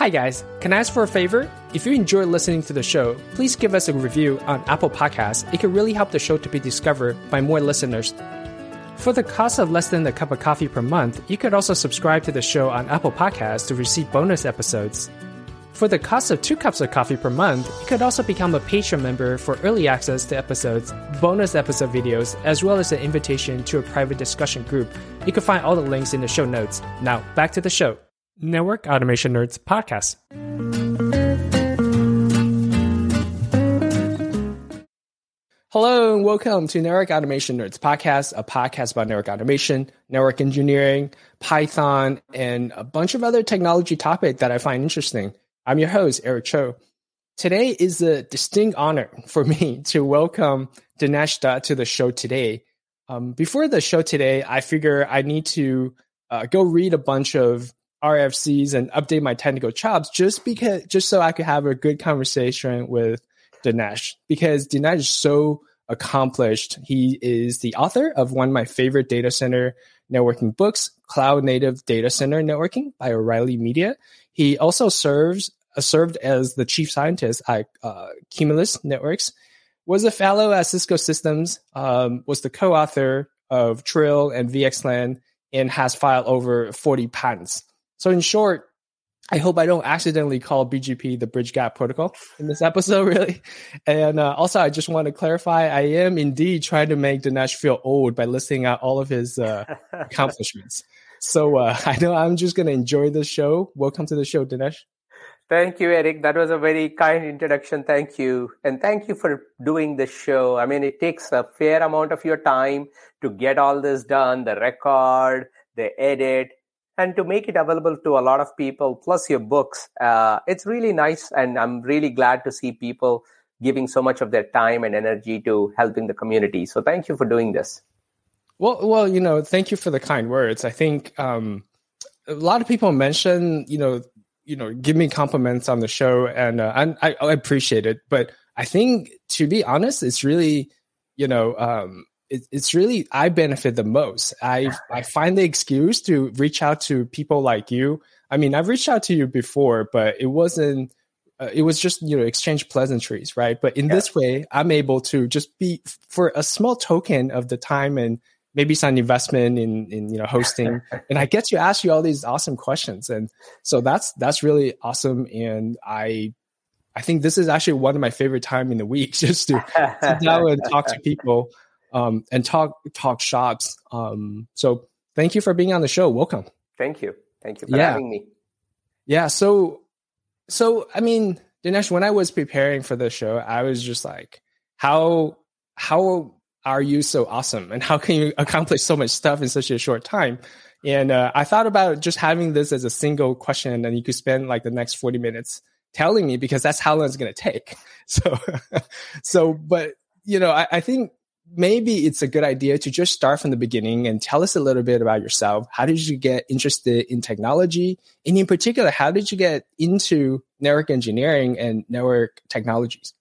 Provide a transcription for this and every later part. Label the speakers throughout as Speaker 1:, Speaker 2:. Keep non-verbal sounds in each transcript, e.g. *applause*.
Speaker 1: Hi, guys. Can I ask for a favor? If you enjoy listening to the show, please give us a review on Apple Podcasts. It can really help the show to be discovered by more listeners. For the cost of less than a cup of coffee per month, you could also subscribe to the show on Apple Podcasts to receive bonus episodes. For the cost of two cups of coffee per month, you could also become a Patreon member for early access to episodes, bonus episode videos, as well as an invitation to a private discussion group. You can find all the links in the show notes. Now, back to the show. Network Automation Nerds podcast. Hello and welcome to Network Automation Nerds podcast, a podcast about network automation, network engineering, Python, and a bunch of other technology topics that I find interesting. I'm your host, Eric Chou. Today is a distinct honor for me *laughs* to welcome Dinesh Dutt to the show today. Um, before the show today, I figure I need to uh, go read a bunch of RFCs and update my technical chops just because just so I could have a good conversation with Dinesh because Dinesh is so accomplished. He is the author of one of my favorite data center networking books, Cloud Native Data Center Networking by O'Reilly Media. He also serves uh, served as the chief scientist at uh, Cumulus Networks, was a fellow at Cisco Systems, um, was the co-author of Trill and VXLAN, and has filed over 40 patents. So in short, I hope I don't accidentally call BGP the bridge gap protocol in this episode, *laughs* really. And uh, also, I just want to clarify, I am indeed trying to make Dinesh feel old by listing out all of his uh, *laughs* accomplishments. So uh, *laughs* I know I'm just going to enjoy this show. Welcome to the show, Dinesh.
Speaker 2: Thank you, Eric. That was a very kind introduction. Thank you. And thank you for doing this show. I mean, it takes a fair amount of your time to get all this done, the record, the edit, and to make it available to a lot of people, plus your books. Uh, it's really nice, and I'm really glad to see people giving so much of their time and energy to helping the community. So thank you for doing this.
Speaker 1: Well, well, you know, thank you for the kind words. I think um, a lot of people mention, you know, you know, give me compliments on the show, and, uh, I, I appreciate it. But I think, to be honest, it's really, you know, um, it, it's really I benefit the most. I I find the excuse to reach out to people like you. I mean, I've reached out to you before, but it wasn't. Uh, it was just you know exchange pleasantries, right? But in yeah. this way, I'm able to just be for a small token of the time and maybe some investment in in you know hosting, *laughs* and I get to ask you all these awesome questions, and so that's that's really awesome. And I I think this is actually one of my favorite time in the week *laughs* just to sit down and talk to people um, and talk talk shops. Um, so thank you for being on the show. Welcome.
Speaker 2: Thank you. Thank you for yeah. having me.
Speaker 1: Yeah. So so I mean, Dinesh, when I was preparing for the show, I was just like, how how are you so awesome, and how can you accomplish so much stuff in such a short time? And uh, I thought about just having this as a single question, and you could spend like the next forty minutes telling me because that's how long it's going to take. *laughs* So, so, but you know, I, I think maybe it's a good idea to just start from the beginning and tell us a little bit about yourself. How did you get interested in technology? And in particular, how did you get into network engineering and network technologies?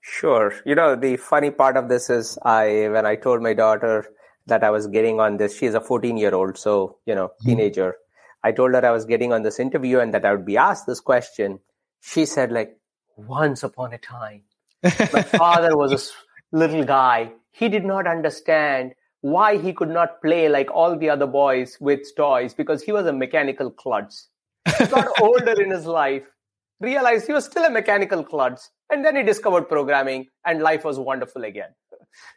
Speaker 2: Sure. You know, the funny part of this is I, when I told my daughter that I was getting on this, she's a 14 year old, so, you know, mm-hmm. teenager. Mm-hmm. I told her I was getting on this interview and that I would be asked this question. She said, like, once upon a time, my *laughs* father was a little guy he did not understand why he could not play like all the other boys with toys because he was a mechanical klutz. He got *laughs* older in his life, realized he was still a mechanical klutz, and then he discovered programming, and life was wonderful again.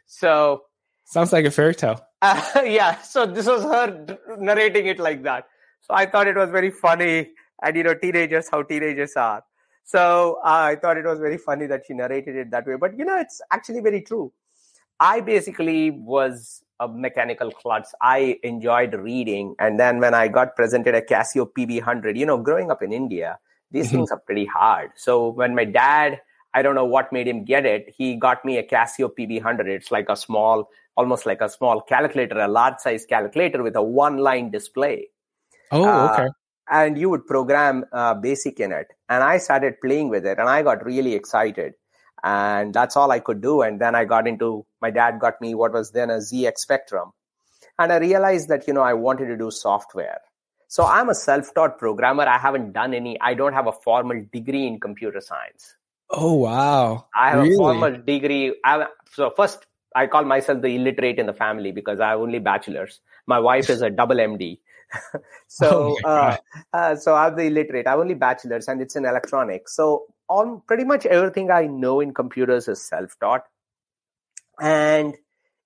Speaker 2: So,
Speaker 1: sounds like a fairy tale.
Speaker 2: Uh, *laughs* yeah, so this was her narrating it like that. So I thought it was very funny, and you know, teenagers, how teenagers are. So uh, I thought it was very funny that she narrated it that way. But you know, it's actually very true I basically was a mechanical klutz. I enjoyed reading. And then when I got presented a Casio PB100, you know, growing up in India, these mm-hmm. things are pretty hard. So when my dad, I don't know what made him get it, he got me a Casio PB100. It's like a small, almost like a small calculator, a large size calculator with a one line display.
Speaker 1: Oh, uh, okay.
Speaker 2: and you would program uh, basic in it. And I started playing with it and I got really excited and that's all I could do. And then I got into my dad got me what was then a ZX Spectrum, and I realized that you know I wanted to do software. So I'm a self-taught programmer. I haven't done any. I don't have a formal degree in computer science.
Speaker 1: Oh wow!
Speaker 2: I have
Speaker 1: really?
Speaker 2: a formal degree. I, so first, I call myself the illiterate in the family because I have only bachelors. My wife is a double MD. *laughs* so, *laughs*
Speaker 1: Oh
Speaker 2: uh, uh, so I'm the illiterate. I have only bachelors, and it's in electronics. So, on pretty much everything I know in computers is self-taught. And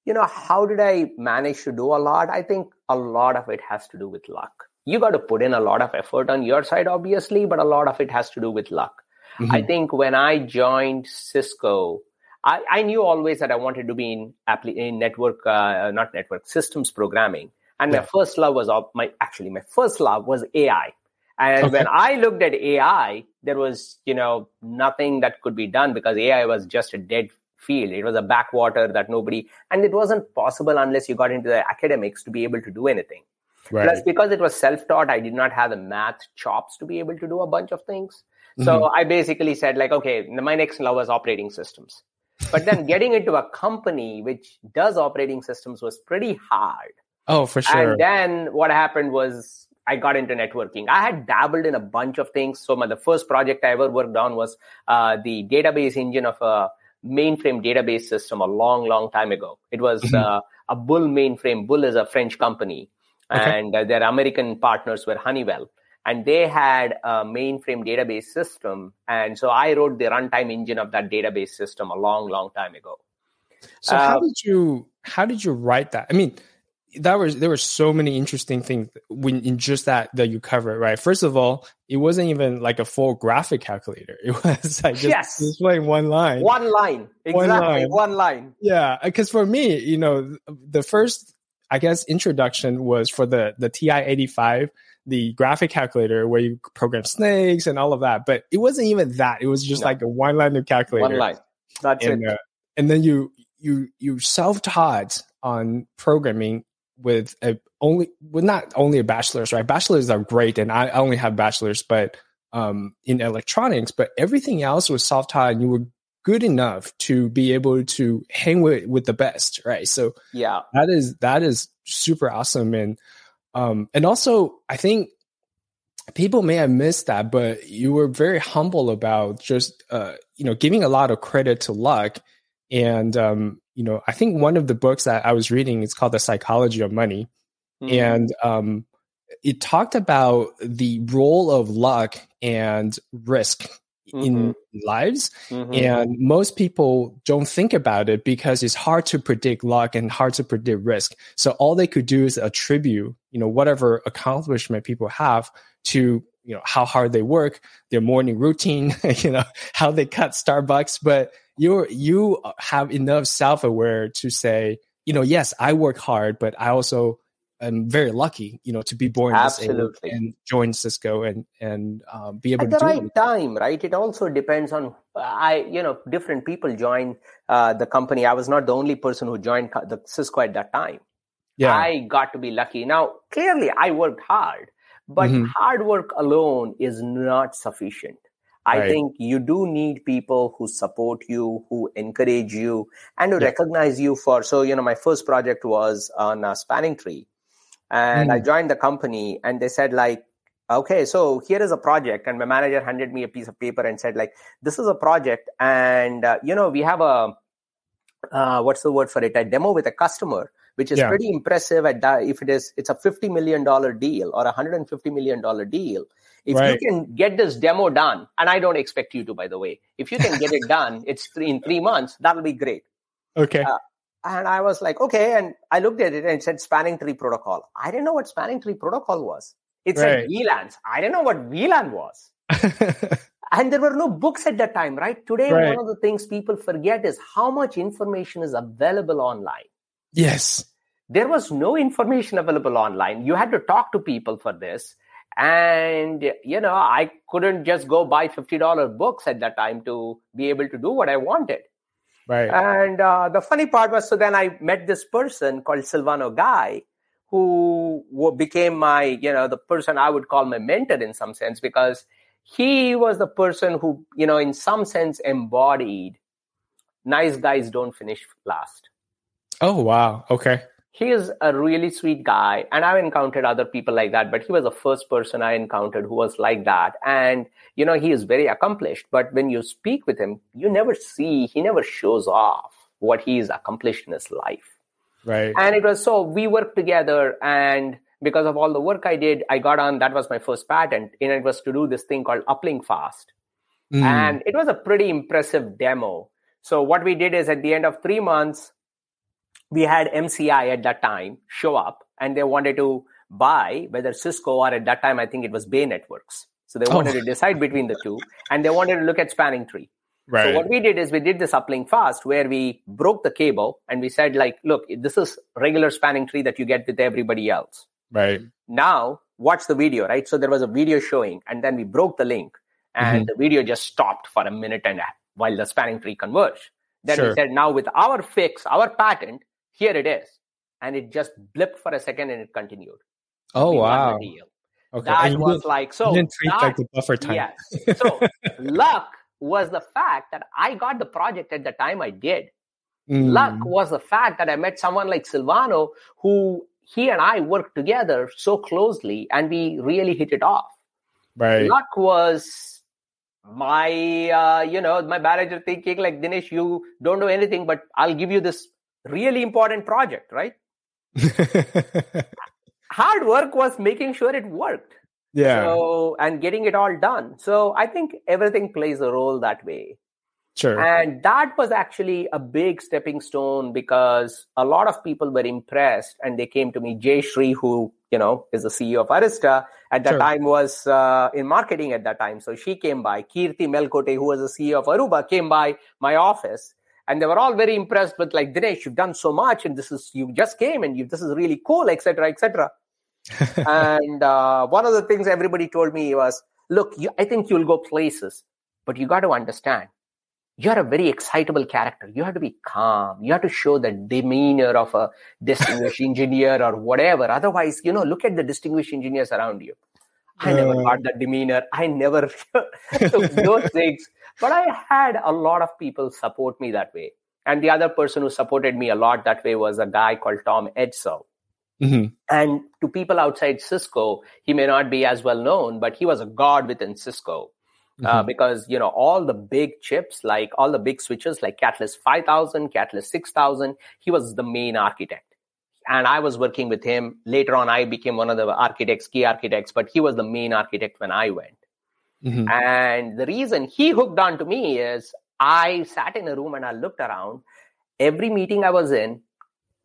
Speaker 2: you know, how did I manage to do a lot? I think a lot of it has to do with luck. You got to put in a lot of effort on your side, obviously, but a lot of it has to do with luck. I
Speaker 1: Mhm.
Speaker 2: think when I joined Cisco, I, I knew always that I wanted to be in, in network, uh, not network, systems programming. And my first love was my actually my first love was AI. And
Speaker 1: Okay.
Speaker 2: when I looked at AI, there was you know nothing that could be done because AI was just a dead field. It was a backwater that nobody, and it wasn't possible unless you got into the academics to be able to do anything.
Speaker 1: right.
Speaker 2: Plus, because it was self-taught, I did not have the math chops to be able to do a bunch of things.
Speaker 1: Mm-hmm.
Speaker 2: So I basically said, like, okay, my next love was operating systems. But then *laughs* getting into a company which does operating systems was pretty hard.
Speaker 1: oh, for sure.
Speaker 2: And then what happened was I got into networking. I had dabbled in a bunch of things. So my, the first project I ever worked on was uh, the database engine of a mainframe database system a long, long time ago. It was
Speaker 1: Mhm.
Speaker 2: uh, a Bull mainframe. Bull is a French company,
Speaker 1: Okay.
Speaker 2: and uh, their American partners were Honeywell. And they had a mainframe database system. And so I wrote the runtime engine of that database system a long, long time ago.
Speaker 1: So how
Speaker 2: Uh,
Speaker 1: did you how did you write that? I mean, that was there were so many interesting things when in just that that you covered, right? First of all, it wasn't even like a full graphic calculator. *laughs* It was like just
Speaker 2: Yes.
Speaker 1: displaying one line.
Speaker 2: One line.
Speaker 1: One
Speaker 2: Exactly.
Speaker 1: line.
Speaker 2: One line.
Speaker 1: Yeah, because for me, you know, the first I guess introduction was for the the TI eighty five, the graphic calculator where you program snakes and all of that. But it wasn't even that. It was just
Speaker 2: No.
Speaker 1: like a one line calculator.
Speaker 2: One line. That's
Speaker 1: and
Speaker 2: it.
Speaker 1: uh, and then you you you self taught on programming with a only with not only a bachelor's right bachelors are great and I, I only have bachelor's but um in electronics but everything else was soft taught and you were good enough to be able to hang with with the best right so
Speaker 2: Yeah.
Speaker 1: that is that is super awesome and um and also i think people may have missed that but you were very humble about just uh you know giving a lot of credit to luck and um you know i think one of the books that i was reading is called the psychology of money
Speaker 2: Mhm.
Speaker 1: and um it talked about the role of luck and risk in lives
Speaker 2: Mhm.
Speaker 1: and most people don't think about it because it's hard to predict luck and hard to predict risk. So all they could do is attribute, you know, whatever accomplishment people have to, you know, how hard they work, their morning routine, *laughs* you know, how they cut Starbucks. But you're, you have enough self-aware to say, you know, yes, I work hard, but I also am very lucky, you know, to be born
Speaker 2: Absolutely.
Speaker 1: and join Cisco and, and um, be able
Speaker 2: at
Speaker 1: to
Speaker 2: the right
Speaker 1: it.
Speaker 2: time right it also depends on i you know different people join uh, the company i was not the only person who joined the cisco at that time
Speaker 1: Yeah.
Speaker 2: i got to be lucky now clearly i worked hard but
Speaker 1: Mhm.
Speaker 2: hard work alone is not sufficient i
Speaker 1: Right.
Speaker 2: think you do need people who support you who encourage you and who
Speaker 1: Yeah.
Speaker 2: recognize you for so you know my first project was on a spanning tree and i
Speaker 1: Mm.
Speaker 2: joined the company and they said like okay so here is a project and my manager handed me a piece of paper and said like this is a project and uh, you know we have a uh, what's the word for it a demo with a customer which is
Speaker 1: Yeah.
Speaker 2: pretty impressive at that if it is it's a 50 million dollar deal or a 150 million dollar deal if
Speaker 1: Right.
Speaker 2: you can get this demo done and i don't expect you to by the way if you can get it *laughs* done it's three in three months that'll be great
Speaker 1: Okay.
Speaker 2: Uh, and I was like, okay. And I looked at it and it said spanning tree protocol. I didn't know what spanning tree protocol was. It said
Speaker 1: Right.
Speaker 2: VLANs. I didn't know what VLAN was. *laughs* And there were no books at that time, right? Today,
Speaker 1: Right.
Speaker 2: one of the things people forget is how much information is available online.
Speaker 1: Yes.
Speaker 2: There was no information available online. You had to talk to people for this. And, you know, I couldn't just go buy $50 books at that time to be able to do what I wanted.
Speaker 1: Right.
Speaker 2: And uh, the funny part was, so then I met this person called Silvano Gai, who became my, you know, the person I would call my mentor in some sense, because he was the person who, you know, in some sense embodied nice guys don't finish last.
Speaker 1: Oh wow. Okay.
Speaker 2: he is a really sweet guy and i've encountered other people like that but he was the first person i encountered who was like that and you know he is very accomplished but when you speak with him you never see he never shows off what he's accomplished in his life
Speaker 1: right
Speaker 2: and it was so we worked together and because of all the work i did i got on that was my first patent and it was to do this thing called uplink fast mm. and it was a pretty impressive demo so what we did is at the end of three months we had MCI at that time show up and they wanted to buy whether Cisco or at that time, I think it was Bay Networks. So they wanted oh. to decide between the two and they wanted to look at spanning tree. Right. So what we did is we did this uplink fast where we broke the cable and we said like, look, this is regular spanning tree that you get with everybody else.
Speaker 1: Right.
Speaker 2: Now watch the video, right? So there was a video showing and then we broke the link and mm-hmm. the video just stopped for a minute and a half while the spanning tree converged. Then sure. we said, now with our fix, our patent, here it is. And it just blipped for a second and it continued.
Speaker 1: Oh, we wow.
Speaker 2: Okay. That was like, so.
Speaker 1: didn't treat that, like the buffer time.
Speaker 2: Yes. So *laughs* luck was the fact that I got the project at the time I did. Mm. Luck was the fact that I met someone like Silvano who he and I worked together so closely and we really hit it off.
Speaker 1: Right.
Speaker 2: Luck was my, uh, you know, my manager thinking like, Dinesh, you don't know anything, but I'll give you this really important project, right? *laughs* Hard work was making sure it worked.
Speaker 1: Yeah.
Speaker 2: So, and getting it all done. So I think everything plays a role that way.
Speaker 1: Sure.
Speaker 2: And that was actually a big stepping stone because a lot of people were impressed and they came to me. Jayshree, who, you know, is the CEO of Arista at that sure. time was uh, in marketing at that time. So she came by. Keerti Melkote, who was the CEO of Aruba, came by my office and they were all very impressed with like dinesh you've done so much and this is you just came and you this is really cool etc etc *laughs* and uh, one of the things everybody told me was look you, i think you'll go places but you got to understand you're a very excitable character. You have to be calm. You have to show the demeanor of a distinguished *laughs* engineer or whatever. Otherwise you know look at the distinguished engineers around you. I never got that demeanor. I never *laughs* took those things. But I had a lot of people support me that way. And the other person who supported me a lot that way was a guy called Tom Edsall. Mm-hmm. And to people outside Cisco, he may not be as well known, but he was a god within Cisco. Uh, mm-hmm. Uh, because you know all the big chips, like all the big switches, like Catalyst 5000, Catalyst 6000, he was the main architect and I was working with him. Later on, I became one of the architects, key architects, but he was the main architect when I went. Mm-hmm. And the reason he hooked on to me is I sat in a room and I looked around. Every meeting I was in,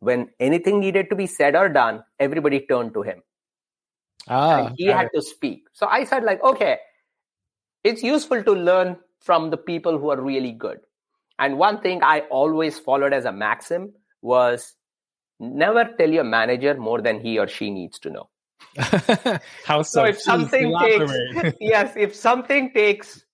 Speaker 2: when anything needed to be said or done, everybody turned to him. Ah, and he had it. to speak. So I said, like, okay, it's useful to learn from the people who are really good. And one thing I always followed as a maxim was never tell your manager more than he or she needs to know. *laughs*
Speaker 1: How so?
Speaker 2: so if something takes *laughs* yes, if something takes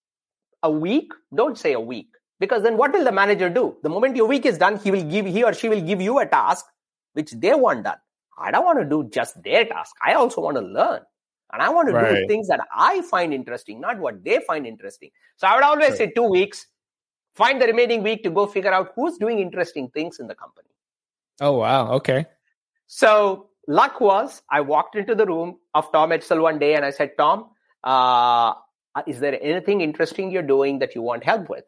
Speaker 2: a week, don't say a week. Because then what will the manager do? The moment your week is done, he will give he or she will give you a task which they want done. I don't want to do just their task. I also want to learn. And I want to right. do things that I find interesting, not what they find interesting. So I would always say two weeks. Find the remaining week to go figure out who's doing interesting things in the company.
Speaker 1: Oh wow. Okay.
Speaker 2: So luck was I walked into the room of Tom Edsall one day and I said, Tom, uh, is there anything interesting you're doing that you want help with?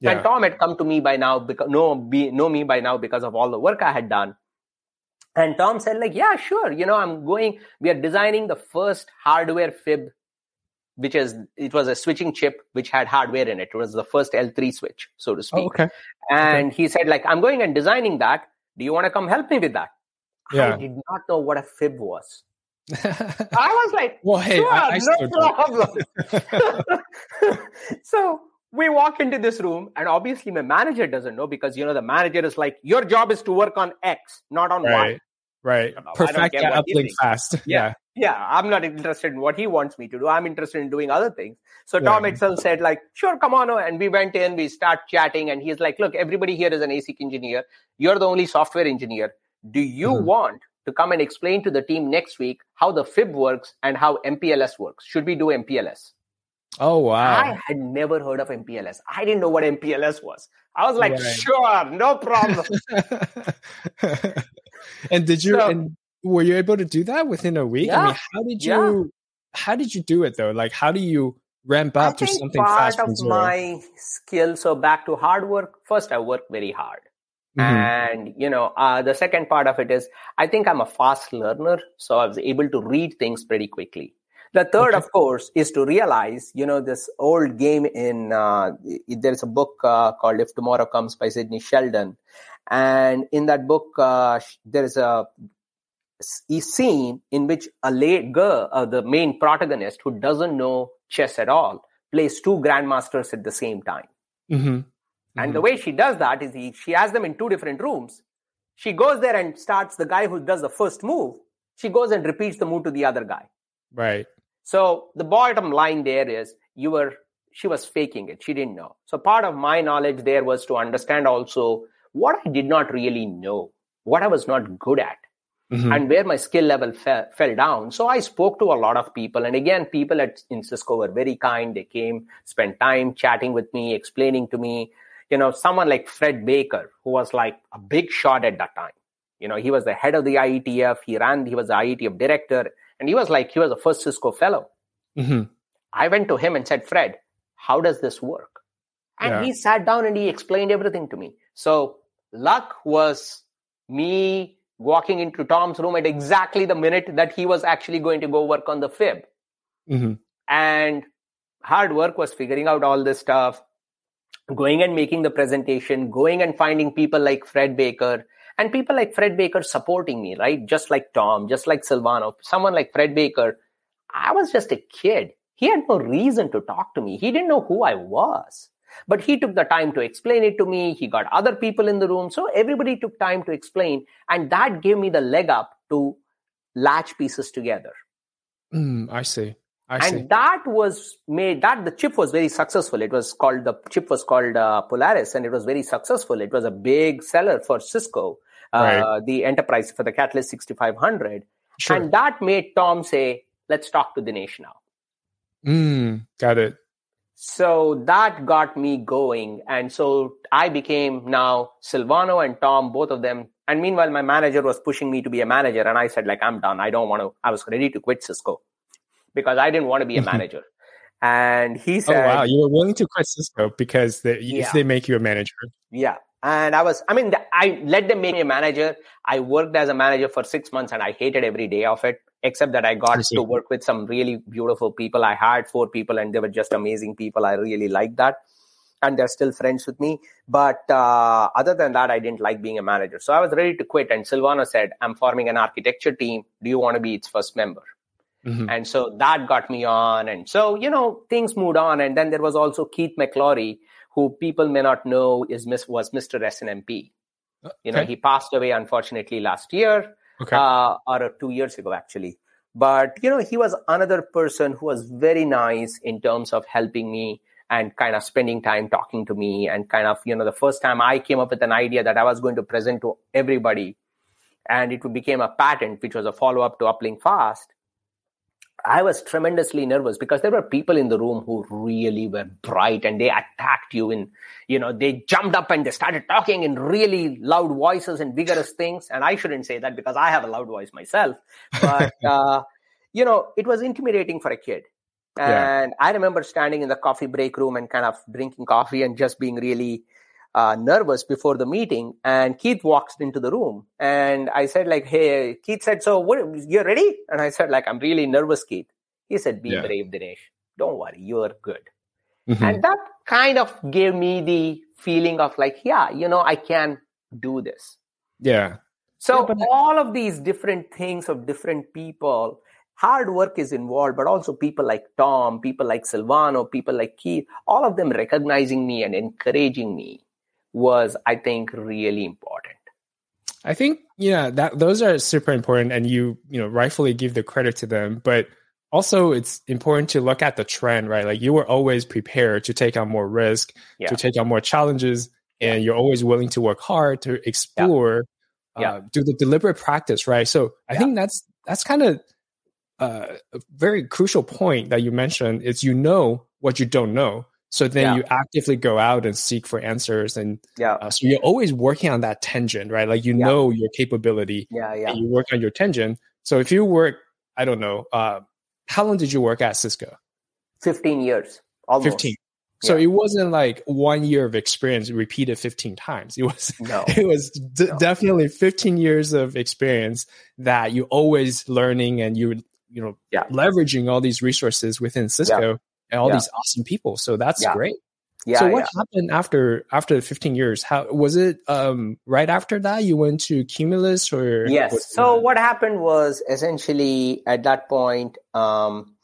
Speaker 2: Yeah. And Tom had come to me by now because know be, know me by now because of all the work I had done. And Tom said, like, yeah, sure. You know, I'm going. We are designing the first hardware fib, which is it was a switching chip which had hardware in it. It was the first L3 switch, so to speak. Oh,
Speaker 1: okay.
Speaker 2: And okay. he said, like, I'm going and designing that. Do you want to come help me with that?
Speaker 1: Yeah.
Speaker 2: I did not know what a fib was. *laughs* I was like,
Speaker 1: well, hey,
Speaker 2: sure,
Speaker 1: I, I
Speaker 2: no problem. *laughs* *laughs* so we walk into this room, and obviously my manager doesn't know because you know the manager is like, your job is to work on X, not on
Speaker 1: right.
Speaker 2: Y.
Speaker 1: Right. Perfect that uplink fast.
Speaker 2: Yeah. yeah. yeah. I'm not interested in what he wants me to do. I'm interested in doing other things. So yeah. Tom Edsall said, like, sure, come on. And we went in, we start chatting, and he's like, look, everybody here is an ASIC engineer. You're the only software engineer. Do you mm-hmm. want to come and explain to the team next week how the fib works and how MPLS works? Should we do MPLS?
Speaker 1: Oh wow!
Speaker 2: I had never heard of MPLS. I didn't know what MPLS was. I was like, right. sure, no problem. *laughs*
Speaker 1: and did you so, and were you able to do that within a week?
Speaker 2: Yeah,
Speaker 1: I mean, how did you yeah. how did you do it though? Like how do you ramp up to something
Speaker 2: part
Speaker 1: fast
Speaker 2: of my skill so back to hard work first i work very hard mm-hmm. and you know uh, the second part of it is i think i'm a fast learner so i was able to read things pretty quickly the third okay. of course is to realize you know this old game in uh, there's a book uh, called if tomorrow comes by sidney sheldon and in that book uh, there is a scene in which a late girl, uh, the main protagonist who doesn't know chess at all, plays two grandmasters at the same time. Mm-hmm. And mm-hmm. the way she does that is he, she has them in two different rooms. She goes there and starts the guy who does the first move. She goes and repeats the move to the other guy.
Speaker 1: Right.
Speaker 2: So the bottom line there is you were she was faking it. She didn't know. So part of my knowledge there was to understand also what I did not really know, what I was not good at mm-hmm. and where my skill level fell, fell down. So I spoke to a lot of people. And again, people at in Cisco were very kind. They came, spent time chatting with me, explaining to me, you know, someone like Fred Baker, who was like a big shot at that time. You know, he was the head of the IETF. He ran, he was the IETF director. And he was like, he was the first Cisco fellow. Mm-hmm. I went to him and said, Fred, how does this work? And yeah. he sat down and he explained everything to me. So luck was me walking into Tom's room at exactly the minute that he was actually going to go work on the fib. Mm-hmm. And hard work was figuring out all this stuff, going and making the presentation, going and finding people like Fred Baker and people like Fred Baker supporting me, right? Just like Tom, just like Silvano, someone like Fred Baker. I was just a kid. He had no reason to talk to me. He didn't know who I was. But he took the time to explain it to me. He got other people in the room. So everybody took time to explain. And that gave me the leg up to latch pieces together.
Speaker 1: Mm, I see. I
Speaker 2: and
Speaker 1: see.
Speaker 2: that was made that the chip was very successful it was called the chip was called uh, polaris and it was very successful it was a big seller for cisco uh, right. the enterprise for the catalyst 6500 sure. and that made tom say let's talk to dinesh now
Speaker 1: mm, got it
Speaker 2: so that got me going. And so I became now Silvano and Tom, both of them. And meanwhile, my manager was pushing me to be a manager. And I said, like, I'm done. I don't want to, I was ready to quit Cisco because I didn't want to be a manager. and he said,
Speaker 1: Oh, wow. You were willing to quit Cisco because they, yeah. they make you a manager.
Speaker 2: Yeah. And I was, I mean, I let them make me a manager. I worked as a manager for six months and I hated every day of it except that I got to work with some really beautiful people. I hired four people and they were just amazing people. I really liked that. And they're still friends with me. But uh, other than that, I didn't like being a manager. So I was ready to quit. And Silvano said, I'm forming an architecture team. Do you want to be its first member? Mm-hmm. And so that got me on. And so, you know, things moved on. And then there was also Keith McCloghrie, who people may not know is was Mr. SNMP. You know, he passed away, unfortunately, last year okay. uh, or two years ago, actually. But, you know, he was another person who was very nice in terms of helping me and kind of spending time talking to me. And kind of, you know, the first time I came up with an idea that I was going to present to everybody and it became a patent, which was a follow up to Uplink Fast. I was tremendously nervous because there were people in the room who really were bright and they attacked you in, you know, they jumped up and they started talking in really loud voices and vigorous things. And I shouldn't say that because I have a loud voice myself. But, *laughs* uh, you know, it was intimidating for a kid. And yeah. I remember standing in the coffee break room and kind of drinking coffee and just being really uh, nervous before the meeting and keith walks into the room and i said like hey keith said so what you're ready? And i said like i'm really nervous keith. He said be yeah. brave dinesh. Don't worry you're good. Mm-hmm. and that kind of gave me the feeling of like yeah you know i can do this.
Speaker 1: Yeah.
Speaker 2: So
Speaker 1: yeah,
Speaker 2: but all of these different things of different people hard work is involved, but also people like Tom, people like Silvano, people like Keith, all of them recognizing me and encouraging me was, I think, really important.
Speaker 1: I think yeah, that those are super important, and you you know rightfully give the credit to them, but also it's important to look at the trend, right? Like you were always prepared to take on more risk, yeah. to take on more challenges, and you're always willing to work hard to explore, yeah. Uh, do the deliberate practice, right? So I yeah. think that's that's kind of uh, a very crucial point that you mentioned. Is you know what you don't know, So then
Speaker 2: Yeah.
Speaker 1: you actively go out and seek for answers, and
Speaker 2: Yeah.
Speaker 1: uh, so you're always working on that tangent, right? Like you
Speaker 2: Yeah.
Speaker 1: know your capability,
Speaker 2: Yeah. Yeah.
Speaker 1: and you work on your tangent. So if you work, I don't know, uh, how long did you work at Cisco?
Speaker 2: 15 years. Almost.
Speaker 1: 15. So
Speaker 2: Yeah.
Speaker 1: it wasn't like one year of experience repeated 15 times. *laughs* It was
Speaker 2: No.
Speaker 1: it was d-
Speaker 2: No.
Speaker 1: definitely 15 years of experience that you always learning and you you know
Speaker 2: Yeah.
Speaker 1: leveraging all these resources within Cisco and all
Speaker 2: Yeah.
Speaker 1: these awesome people. So that's
Speaker 2: Yeah.
Speaker 1: great.
Speaker 2: Yeah.
Speaker 1: so
Speaker 2: yeah.
Speaker 1: what happened after after 15 years? How was it um right after that you went to Cumulus or
Speaker 2: Yes. So what happened was essentially at that point, um,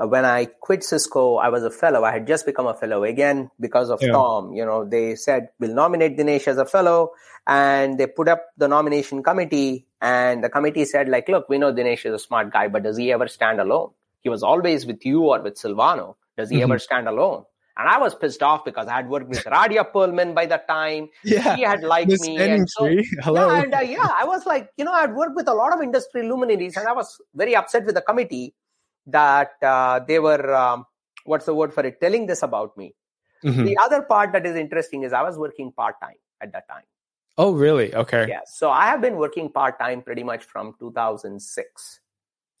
Speaker 2: uh, when I quit Cisco, I was a fellow. I had just become a fellow again because of
Speaker 1: Yeah.
Speaker 2: Tom. You know, they said we'll nominate Dinesh as a fellow, and they put up the nomination committee, and the committee said like, look, we know Dinesh is a smart guy, but does he ever stand alone? He was always with you or with Silvano. Does he
Speaker 1: Mhm.
Speaker 2: ever stand alone? And I was pissed off because I had worked with Radia Perlman by that time.
Speaker 1: yeah
Speaker 2: He had liked
Speaker 1: Miss
Speaker 2: me. And so,
Speaker 1: Hello.
Speaker 2: yeah, and uh, yeah, I was like, you know, I'd worked with a lot of industry luminaries, and I was very upset with the committee that uh, they were, um, what's the word for it, telling this about me.
Speaker 1: Mhm.
Speaker 2: The other part that is interesting is I was working part time at that time.
Speaker 1: Oh really? Okay.
Speaker 2: Yeah, so I have been working part time pretty much from 2006,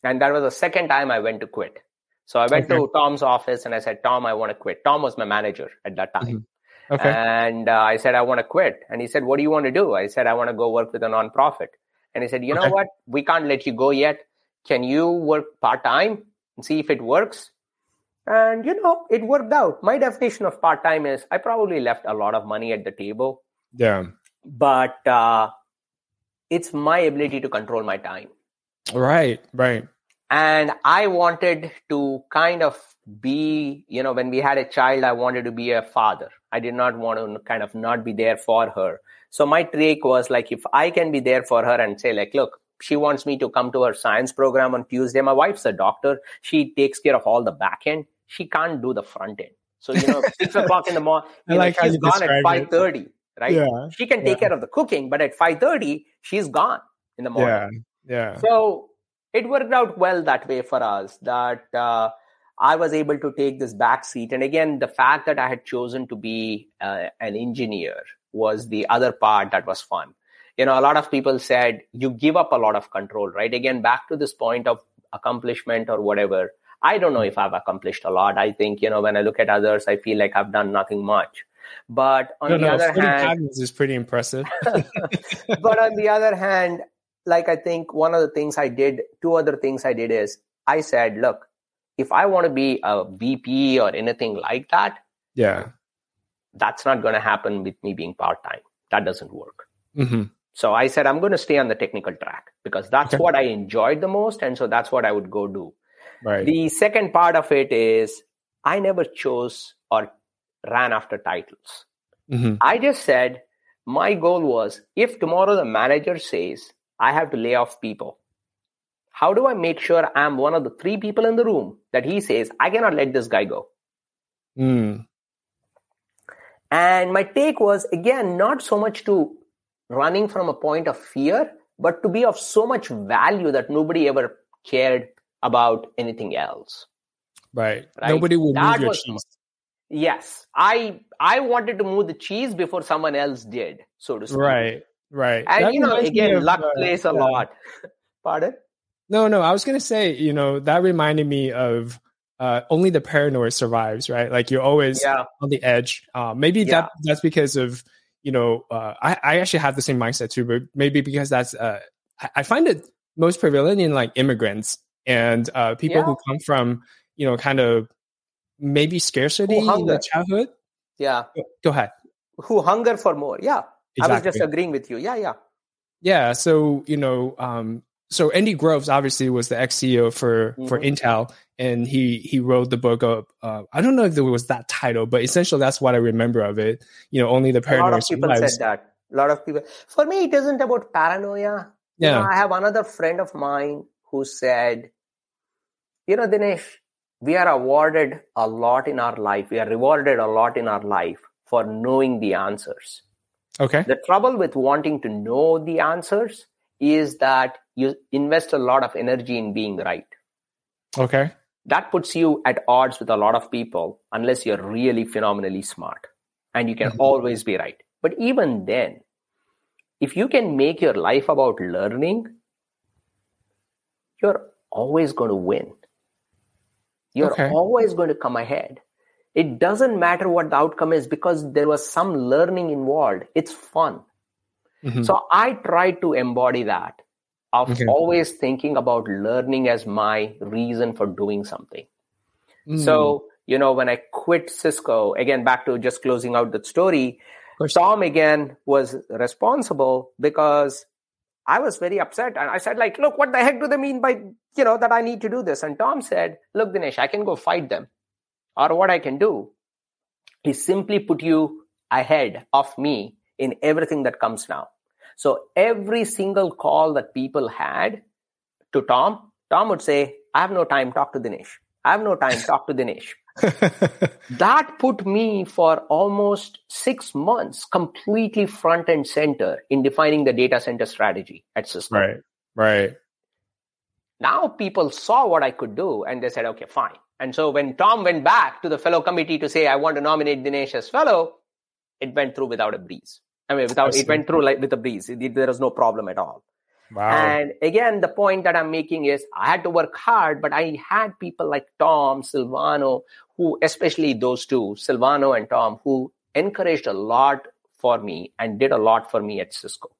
Speaker 2: and that was the second time I went to quit. So I went
Speaker 1: Okay.
Speaker 2: to Tom's office and I said, Tom, I want to quit. Tom was my manager at that time.
Speaker 1: Okay.
Speaker 2: And uh, I said, I want to quit. And he said, What do you want to do? I said, I want to go work with a nonprofit. And he said, You know what? We can't let you go yet. Can you work part time and see if it works? And, you know, it worked out. My definition of part time is I probably left a lot of money at the table,
Speaker 1: yeah.
Speaker 2: but uh, it's my ability to control my time.
Speaker 1: Right. Right.
Speaker 2: and i wanted to kind of be you know when we had a child i wanted to be a father i did not want to kind of not be there for her so my trick was like if i can be there for her and say like look she wants me to come to her science program on tuesday my wife's a doctor she takes care of all the back end she can't do the front end so you know six *laughs* o'clock in the morning
Speaker 1: I
Speaker 2: you know,
Speaker 1: like
Speaker 2: she's gone at
Speaker 1: describe it.
Speaker 2: 5.30 right
Speaker 1: Yeah.
Speaker 2: she can take
Speaker 1: Yeah.
Speaker 2: care of the cooking but at 5.30 she's gone in the morning
Speaker 1: Yeah. Yeah.
Speaker 2: so it worked out well that way for us that uh, I was able to take this back seat. And again, the fact that I had chosen to be uh, an engineer was the other part that was fun. You know, a lot of people said you give up a lot of control, right? Again, back to this point of accomplishment or whatever. I don't know if I've accomplished a lot. I think, you know, when I look at others, I feel like I've done nothing much. But on
Speaker 1: no,
Speaker 2: the
Speaker 1: no,
Speaker 2: other hand,
Speaker 1: is pretty impressive. *laughs*
Speaker 2: but on the other hand, like I think one of the things I did, two other things I did is I said, look, if I want to be a VP or anything like that,
Speaker 1: yeah.
Speaker 2: that's not going to happen with me being part time. That doesn't work.
Speaker 1: hmm
Speaker 2: So I said, I'm going to stay on the technical track because that's
Speaker 1: Okay.
Speaker 2: what I enjoyed the most. And so that's what I would go do.
Speaker 1: Right.
Speaker 2: The second part of it is I never chose or ran after titles.
Speaker 1: hmm
Speaker 2: I just said my goal was if tomorrow the manager says I have to lay off people, how do I make sure I'm one of the three people in the room that he says I cannot let this guy go?
Speaker 1: Mm.
Speaker 2: And my take was again not so much to running from a point of fear, but to be of so much value that nobody ever cared about anything else.
Speaker 1: Right.
Speaker 2: Right.
Speaker 1: Nobody will
Speaker 2: That
Speaker 1: move your
Speaker 2: was-
Speaker 1: cheese.
Speaker 2: Yes, I I wanted to move the cheese before someone else did, so to speak.
Speaker 1: Right. Right.
Speaker 2: And
Speaker 1: That
Speaker 2: you know, again,
Speaker 1: of,
Speaker 2: luck
Speaker 1: uh,
Speaker 2: plays a
Speaker 1: yeah.
Speaker 2: lot. *laughs* Pardon?
Speaker 1: No, no. I was gonna say, you know, that reminded me of uh, only the paranoid survives, right? Like you're always
Speaker 2: Yeah.
Speaker 1: on the edge. Uh, maybe
Speaker 2: Yeah.
Speaker 1: that that's because of you know, uh, I I actually have the same mindset too, but maybe because that's uh, I, I find it most prevalent in like immigrants and uh, people who come from you know kind of maybe scarcity in their childhood.
Speaker 2: Yeah.
Speaker 1: Go ahead.
Speaker 2: Who hunger for more. Yeah. I was just agreeing with you. Yeah, yeah.
Speaker 1: Yeah. So, you know, um, so Andy Groves obviously was the ex CEO for for
Speaker 2: Mhm.
Speaker 1: Intel, and he he wrote the book of uh, I don't know if there was that title, but essentially that's what I remember of it. You know, only the paranoia.
Speaker 2: A lot of people said that. A lot of people. For me, it isn't about paranoia. You know,
Speaker 1: Yeah.
Speaker 2: I have another friend of mine who said, you know, Dinesh, we are awarded a lot in our life. We are rewarded a lot in our life for knowing the answers.
Speaker 1: Okay.
Speaker 2: The trouble with wanting to know the answers is that you invest a lot of energy in being right.
Speaker 1: Okay.
Speaker 2: that puts you at odds with a lot of people unless you're really phenomenally smart and you can mm-hmm. always be right. But even then, if you can make your life about learning, you're always going to win. You're okay. always going to come ahead. It doesn't matter what the outcome is because there was some learning involved. It's fun. Mm-hmm. So I try to embody that of okay. always thinking about learning as my reason for doing something. Mm. So, you know, when I quit Cisco, again, back to just closing out the story, Tom again was responsible because I was very upset. And I said, like, look, what the heck do they mean by, you know, that I need to do this? And Tom said, look, Dinesh, I can go fight them. Or what I can do is simply put you ahead of me in everything that comes now. So every single call that people had to Tom, Tom would say, I have no time, talk to Dinesh. I have no time, talk to Dinesh. *laughs* that put me for almost six months completely front and center in defining the data center strategy at Cisco.
Speaker 1: Right, right.
Speaker 2: Now people saw what I could do and they said, okay, fine. And so when Tom went back to the fellow committee to say, I want to nominate Dinesh as fellow, it went through without a breeze. I mean, without it went through like with a breeze. It, there was no problem at all. Wow. And again, the point that I'm making is I had to work hard, but I had people like Tom, Silvano, who, especially those two, Silvano and Tom, who encouraged a lot for me and did a lot for me at Cisco.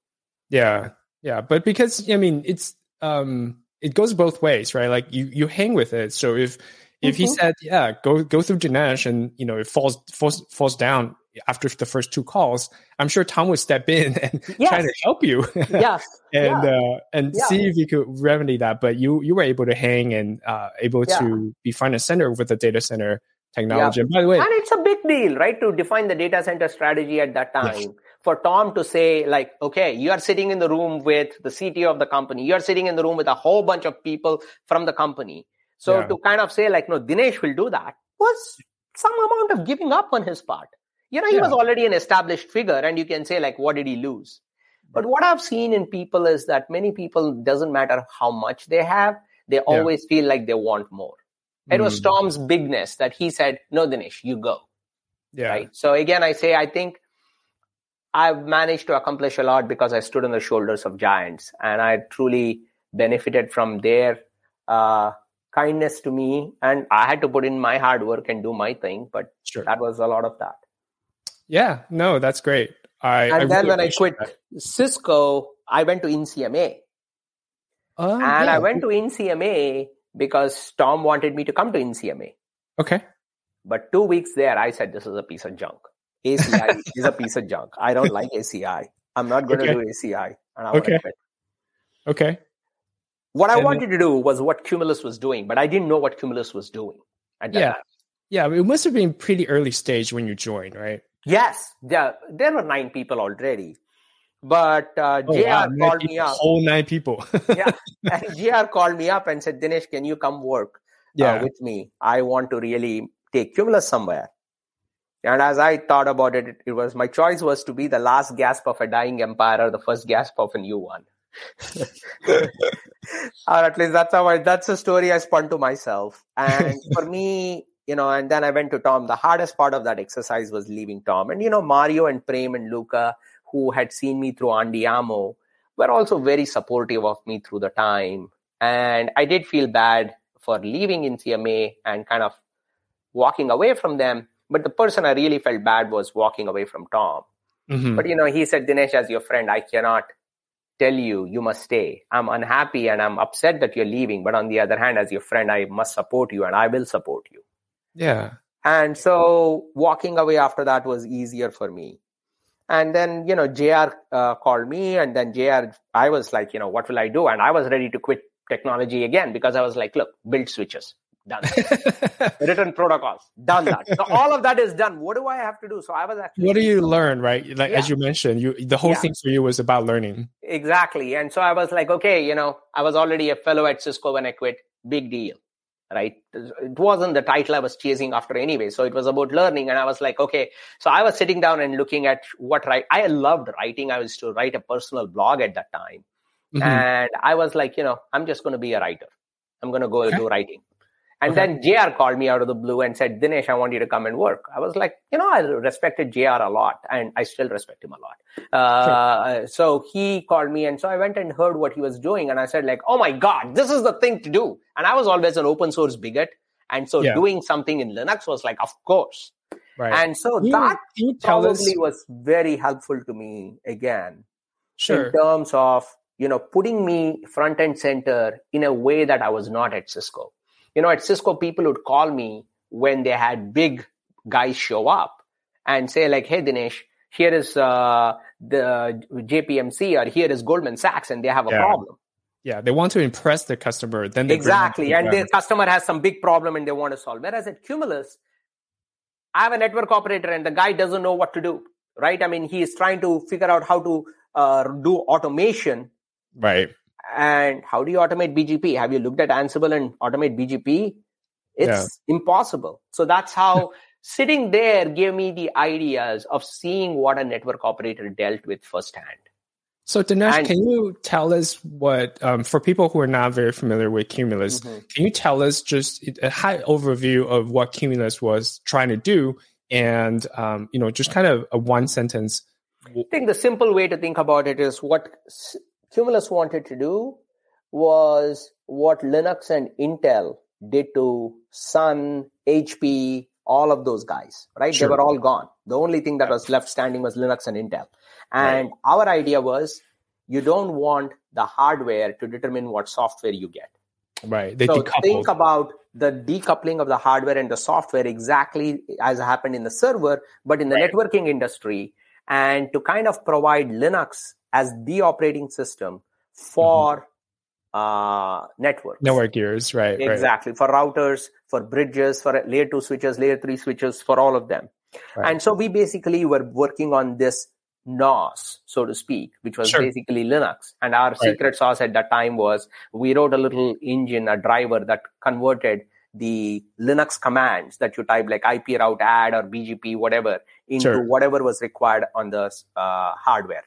Speaker 1: Yeah. Yeah. But because, I mean, it's, um, it goes both ways, right? Like you, you hang with it. So if, if mm-hmm. he said, yeah, go, go through Dinesh and, you know, it falls, falls, falls down, after the first two calls, I'm sure Tom would step in *laughs* and yes. try to help you.
Speaker 2: yes. *laughs*
Speaker 1: and yeah. uh, and yeah. see if you could remedy that. But you you were able to hang and uh, able yeah. to be front and center with the data center technology. And by the way,
Speaker 2: and it's a big deal, right, to define the data center strategy at that time. Yes. For Tom to say, like, okay, you are sitting in the room with the CTO of the company, you are sitting in the room with a whole bunch of people from the company. So to kind of say, like, no, Dinesh will do that was some amount of giving up on his part you know he yeah. was already an established figure and you can say like what did he lose but what i've seen in people is that many people doesn't matter how much they have they always yeah. feel like they want more it was mm. tom's bigness that he said no dinesh you go yeah right so again i say i think i've managed to accomplish a lot because i stood on the shoulders of giants and i truly benefited from their uh, kindness to me and i had to put in my hard work and do my thing but sure. that was a lot of that
Speaker 1: yeah, no, that's great. I,
Speaker 2: and I then really when I quit that. Cisco, I went to Insieme. Uh, and yeah. I went to Insieme because Tom wanted me to come to Insieme.
Speaker 1: Okay.
Speaker 2: But two weeks there, I said, this is a piece of junk. ACI *laughs* is a piece of junk. I don't like ACI. I'm not going okay. to do ACI. And I
Speaker 1: okay. Okay.
Speaker 2: What I and wanted to do was what Cumulus was doing, but I didn't know what Cumulus was doing at that
Speaker 1: yeah.
Speaker 2: time.
Speaker 1: Yeah, it must have been pretty early stage when you joined, right?
Speaker 2: Yes, there, there were nine people already. But uh, oh, JR wow. called me up.
Speaker 1: Whole nine people.
Speaker 2: yeah. *laughs* And JR called me up and said, Dinesh, can you come work uh, yeah. uh, with me? I want to really take Cumulus somewhere. And as I thought about it, it was my choice was to be the last gasp of a dying empire or the first gasp of a new one. Or at least that's how I, that's a story I spun to myself. And for me, you know, and then I went to Tom. The hardest part of that exercise was leaving Tom. And, you know, Mario and Prem and Luca, who had seen me through Andiamo, were also very supportive of me through the time. And I did feel bad for leaving Insieme and kind of walking away from them. But the person I really felt bad was walking away from Tom. Mm-hmm. But, you know, he said, Dinesh, as your friend, I cannot tell you you must stay. I'm unhappy and I'm upset that you're leaving. But on the other hand, as your friend, I must support you and I will support you.
Speaker 1: Yeah.
Speaker 2: And so walking away after that was easier for me. And then, you know, JR uh, called me, and then JR, I was like, you know, what will I do? And I was ready to quit technology again because I was like, look, build switches, done. Written protocols, done that. So *laughs* all of that is done. What do I have to do? So I was actually.
Speaker 1: What do you learn, right? Like yeah. as you mentioned, you the whole yeah. thing for you was about learning.
Speaker 2: Exactly, and so I was like, okay, you know, I was already a fellow at Cisco when I quit. Big deal right it wasn't the title i was chasing after anyway so it was about learning and i was like okay so i was sitting down and looking at what right i loved writing i was to write a personal blog at that time mm-hmm. and i was like you know i'm just going to be a writer i'm going to go okay. do writing And okay. then JR called me out of the blue and said, Dinesh, I want you to come and work. I was like, you know, I respected JR a lot and I still respect him a lot. Uh, sure. So he called me and so I went and heard what he was doing. And I said like, oh my God, this is the thing to do. And I was always an open source bigot. And so yeah. doing something in Linux was like, of course. Right. And so you, that probably us... was very helpful to me again. Sure. In terms of, you know, putting me front and center in a way that I was not at Cisco you know, at Cisco, people would call me when they had big guys show up and say like, "Hey, Dinesh, here is uh, the JPMC or here is Goldman Sachs, and they have a yeah. problem."
Speaker 1: Yeah, they want to impress the customer. Then
Speaker 2: exactly, and the customer has some big problem and they want to solve. Whereas at Cumulus, I have a network operator and the guy doesn't know what to do. Right? I mean, he is trying to figure out how to uh, do automation.
Speaker 1: Right.
Speaker 2: And how do you automate BGP? Have you looked at Ansible and automate BGP? It's yeah. impossible. So that's how *laughs* sitting there gave me the ideas of seeing what a network operator dealt with firsthand.
Speaker 1: So Dinesh, and, can you tell us what, um, for people who are not very familiar with Cumulus, mm-hmm. can you tell us just a high overview of what Cumulus was trying to do, and um, you know, just kind of a one sentence?
Speaker 2: I think the simple way to think about it is what Cumulus wanted to do was what Linux and Intel did to Sun, HP, all of those guys, right? Sure. They were all gone. The only thing that was left standing was Linux and Intel. And right. our idea was you don't want the hardware to determine what software you get.
Speaker 1: Right.
Speaker 2: They so decoupled. think about the decoupling of the hardware and the software exactly as happened in the server, but in the right. networking industry, and to kind of provide Linux as the operating system for mm-hmm. uh, networks.
Speaker 1: Network gears, right?
Speaker 2: Exactly.
Speaker 1: Right.
Speaker 2: For routers, for bridges, for layer two switches, layer three switches, for all of them. Right. And so we basically were working on this NOS, so to speak, which was sure. basically Linux. And our right. secret sauce at that time was we wrote a little engine, a driver that converted the Linux commands that you type like IP route add or BGP, whatever, into sure. whatever was required on the uh, hardware.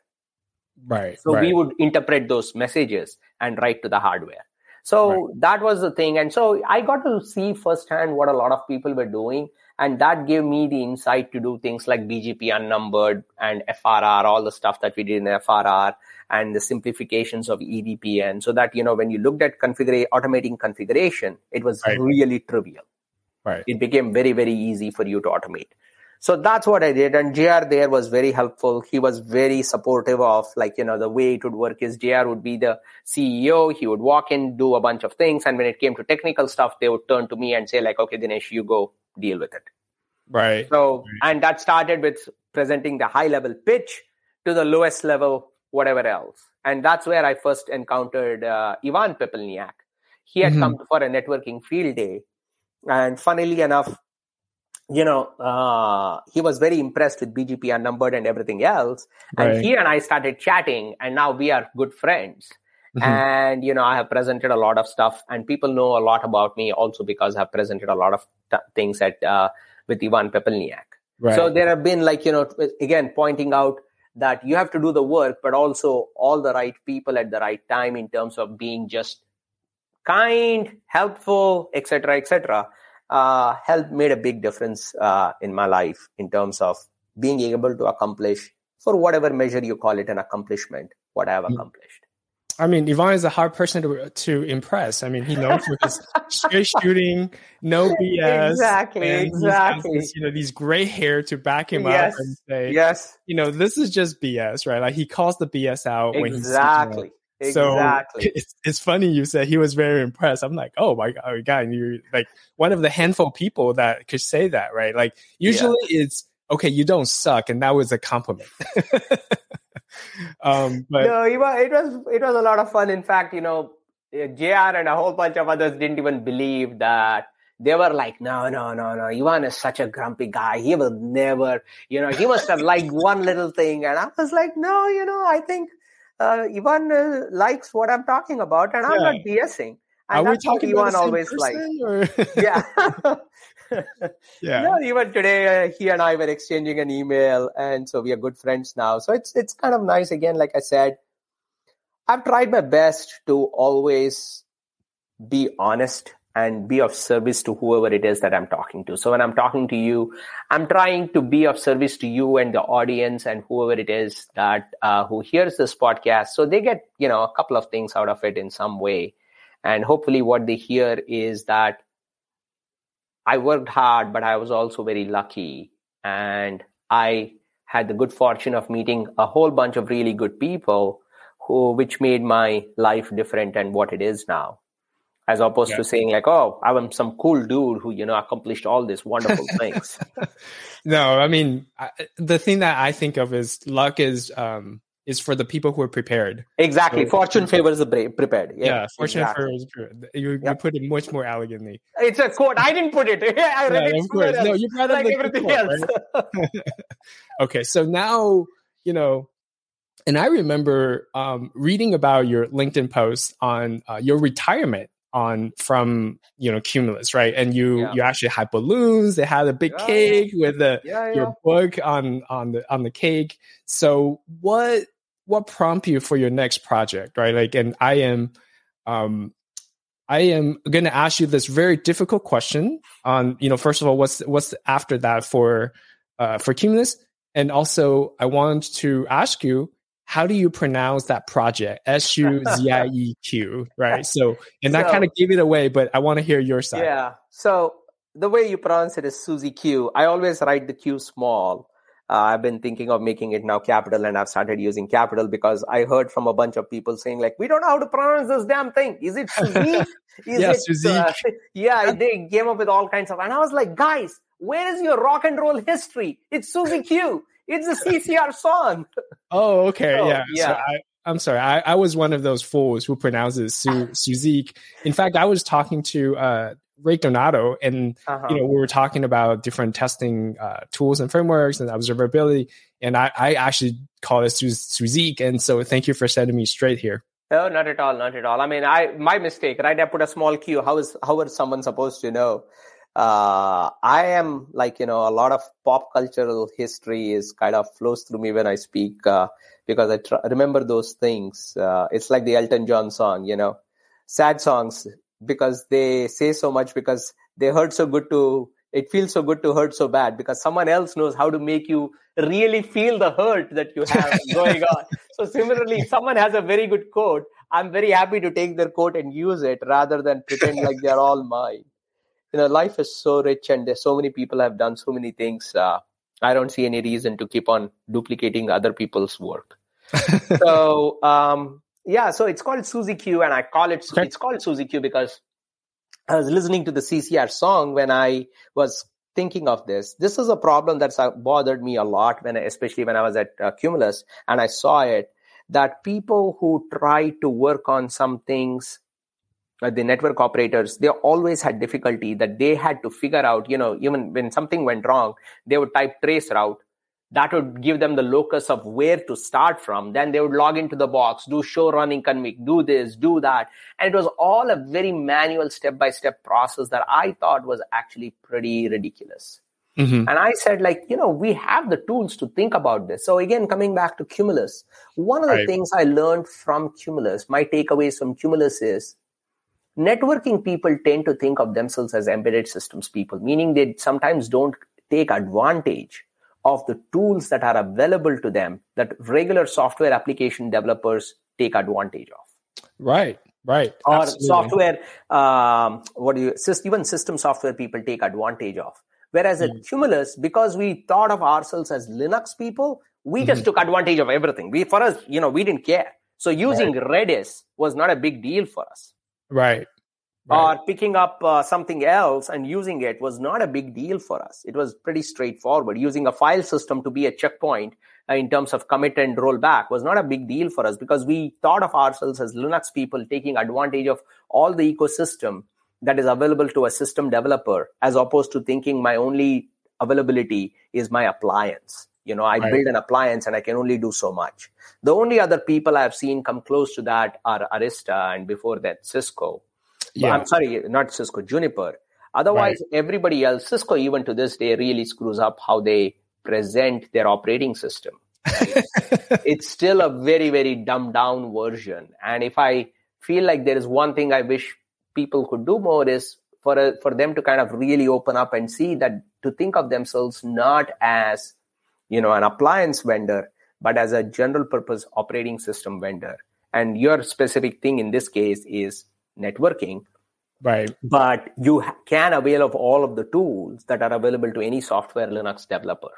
Speaker 1: Right.
Speaker 2: So
Speaker 1: right.
Speaker 2: we would interpret those messages and write to the hardware. So right. that was the thing. And so I got to see firsthand what a lot of people were doing. And that gave me the insight to do things like BGP unnumbered and FRR, all the stuff that we did in FRR and the simplifications of EVPN. So that, you know, when you looked at configure, automating configuration, it was right. really trivial.
Speaker 1: Right.
Speaker 2: It became very, very easy for you to automate. So that's what I did. And JR there was very helpful. He was very supportive of like, you know, the way it would work is JR would be the CEO. He would walk in, do a bunch of things. And when it came to technical stuff, they would turn to me and say like, okay, Dinesh, you go deal with it.
Speaker 1: Right.
Speaker 2: So, and that started with presenting the high level pitch to the lowest level, whatever else. And that's where I first encountered uh, Ivan Pepelnjak. He had mm-hmm. come for a networking field day. And funnily enough, you know, uh, he was very impressed with BGP unnumbered and everything else. And right. he and I started chatting, and now we are good friends. Mm-hmm. And, you know, I have presented a lot of stuff, and people know a lot about me also because I've presented a lot of t- things at uh, with Ivan Pepelnjak. Right. So there have been, like, you know, again, pointing out that you have to do the work, but also all the right people at the right time in terms of being just kind, helpful, etc., etc uh, helped made a big difference uh, in my life in terms of being able to accomplish for whatever measure you call it an accomplishment what i have mm. accomplished
Speaker 1: I mean, Ivan is a hard person to to impress. I mean, he knows for his *laughs* straight shooting, no BS.
Speaker 2: Exactly, exactly.
Speaker 1: This, you know, these gray hair to back him yes, up and say,
Speaker 2: yes,
Speaker 1: you know, this is just BS, right? Like he calls the BS out when he's
Speaker 2: exactly. Exactly. Exactly. *laughs*
Speaker 1: So it's, it's funny you said he was very impressed. I'm like, oh my god, you're like one of the handful people that could say that, right? Like usually yeah. it's okay, you don't suck, and that was a compliment. *laughs*
Speaker 2: um, but no, it was, it was it was a lot of fun. In fact, you know, JR and a whole bunch of others didn't even believe that they were like, no, no, no, no. Ivan is such a grumpy guy. He will never, you know, he must have liked one little thing. And I was like, no, you know, I think uh, Ivan uh, likes what I'm talking about, and I'm not BSing.
Speaker 1: And Are we talking Ivan always like?
Speaker 2: yeah. *laughs* *laughs* yeah. No, even today, uh, he and I were exchanging an email, and so we are good friends now. So it's it's kind of nice. Again, like I said, I've tried my best to always be honest and be of service to whoever it is that I'm talking to. So when I'm talking to you, I'm trying to be of service to you and the audience and whoever it is that uh, who hears this podcast. So they get you know a couple of things out of it in some way, and hopefully what they hear is that I worked hard, but I was also very lucky, and I had the good fortune of meeting a whole bunch of really good people who which made my life different and what it is now as opposed yeah. to saying like oh i'm some cool dude who you know accomplished all these wonderful *laughs* things.
Speaker 1: No i mean I, the thing that i think of is luck is um is for the people who are prepared.
Speaker 2: Exactly. So, fortune favors the brave, prepared.
Speaker 1: Yeah, yeah fortune exactly. favors prepared. You, yep. you put it much more elegantly.
Speaker 2: It's a quote. I didn't put it. *laughs* I read yeah, it of course. no you brought like everything quote, else.
Speaker 1: right? *laughs* okay so now you know and I remember um, reading about your LinkedIn post on uh, your retirement on from you know Cumulus, right? And you yeah. you actually had balloons. They had a big yeah, cake yeah. with the your book on on the on the cake. So what what prompt you for your next project, right? Like, and I am um I am going to ask you this very difficult question on you know first of all what's what's after that for uh, for Cumulus, and also I want to ask you how do you pronounce that project? S U Z I E Q, *laughs* right? So, and that so, kind of gave it away, but I want to hear your side.
Speaker 2: Yeah. So the way you pronounce it is Suzie Q. I always write the Q small. Uh, I've been thinking of making it now capital, and I've started using capital because I heard from a bunch of people saying like, "We don't know how to pronounce this damn thing. Is it Suzy? *laughs*
Speaker 1: Is yeah, it, uh, *laughs*
Speaker 2: yeah, they came up with all kinds of, and I was like, guys, where is your rock and roll history? It's Suzie Q. It's a CCR song.
Speaker 1: Oh, okay. So, yeah. yeah. So I, am sorry. I, I, was one of those fools who pronounces Su- Suzik. In fact, I was talking to uh, Ray Donato, and uh-huh. you know we were talking about different testing uh, tools and frameworks and observability, and I, I actually call it Su- Suzik. And so, thank you for setting me straight here.
Speaker 2: Oh, not at all, not at all. I mean, I my mistake, right? I put a small Q. How is how is someone supposed to know? Uh, I am like you know a lot of pop cultural history is kind of flows through me when I speak uh, because I tr- remember those things. Uh, it's like the Elton John song, you know, sad songs because they say so much because they hurt so good to. It feels so good to hurt so bad because someone else knows how to make you really feel the hurt that you have *laughs* going on. So similarly, someone has a very good quote. I'm very happy to take their quote and use it rather than pretend like they're all mine you know life is so rich and there's so many people have done so many things uh, i don't see any reason to keep on duplicating other people's work *laughs* so um, yeah so it's called suzie q and i call it okay. it's called suzie q because i was listening to the ccr song when i was thinking of this this is a problem that's uh, bothered me a lot when especially when i was at uh, cumulus and i saw it that people who try to work on some things the network operators they always had difficulty that they had to figure out you know even when something went wrong they would type trace route. That would give them the locus of where to start from. Then they would log into the box do show running config do this do that. And it was all a very manual step by step process that i thought was actually pretty ridiculous. Mm-hmm. and i said like you know we have the tools to think about this. So again coming back to cumulus one of the right. things i learned from cumulus my takeaways from cumulus is networking people tend to think of themselves as embedded systems people, meaning they sometimes don't take advantage of the tools that are available to them that regular software application developers take advantage of.
Speaker 1: Right, right.
Speaker 2: Or Absolutely. software, um, what do you, even system software people take advantage of. Whereas mm. at Cumulus, because we thought of ourselves as Linux people, we mm. just took advantage of everything. We, for us, you know, we didn't care. So using right. Redis was not a big deal for us.
Speaker 1: Right.
Speaker 2: Right. or picking up uh, something else and using it was not a big deal for us. It was pretty straightforward. Using a file system to be a checkpoint uh, in terms of commit and rollback was not a big deal for us because we thought of ourselves as Linux people taking advantage of all the ecosystem that is available to a system developer as opposed to thinking my only availability is my appliance. You know, I right. build an appliance and I can only do so much. The only other people I've seen come close to that are Arista and before that Cisco yeah. I'm sorry, not Cisco, Juniper. Otherwise, right. everybody else, Cisco, even to this day, really screws up how they present their operating system. Right? *laughs* it's still a very, very dumbed down version. And if I feel like there is one thing I wish people could do more is for a, for them to kind of really open up and see that to think of themselves not as you know an appliance vendor but as a general purpose operating system vendor and your specific thing in this case is networking
Speaker 1: right
Speaker 2: but you can avail of all of the tools that are available to any software linux developer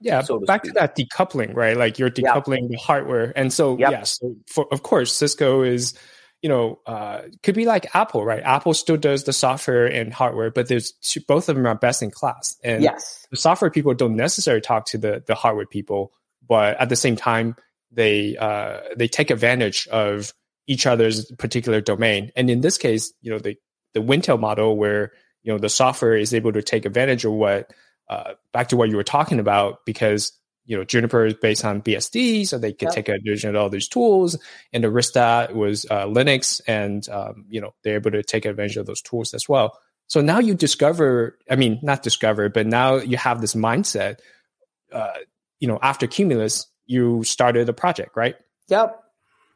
Speaker 1: yeah so to back speak. to that decoupling right like you're decoupling yeah. the hardware and so yep. yeah so for, of course cisco is you know, uh, could be like Apple, right? Apple still does the software and hardware, but there's two, both of them are best in class. And
Speaker 2: yes.
Speaker 1: the software people don't necessarily talk to the the hardware people, but at the same time, they uh, they take advantage of each other's particular domain. And in this case, you know, the the Wintel model where you know the software is able to take advantage of what uh, back to what you were talking about because you know, Juniper is based on BSD, so they could yep. take advantage of all these tools. And Arista was uh, Linux, and um, you know, they're able to take advantage of those tools as well. So now you discover, I mean, not discover, but now you have this mindset. Uh, you know, after Cumulus, you started a project, right?
Speaker 2: Yep.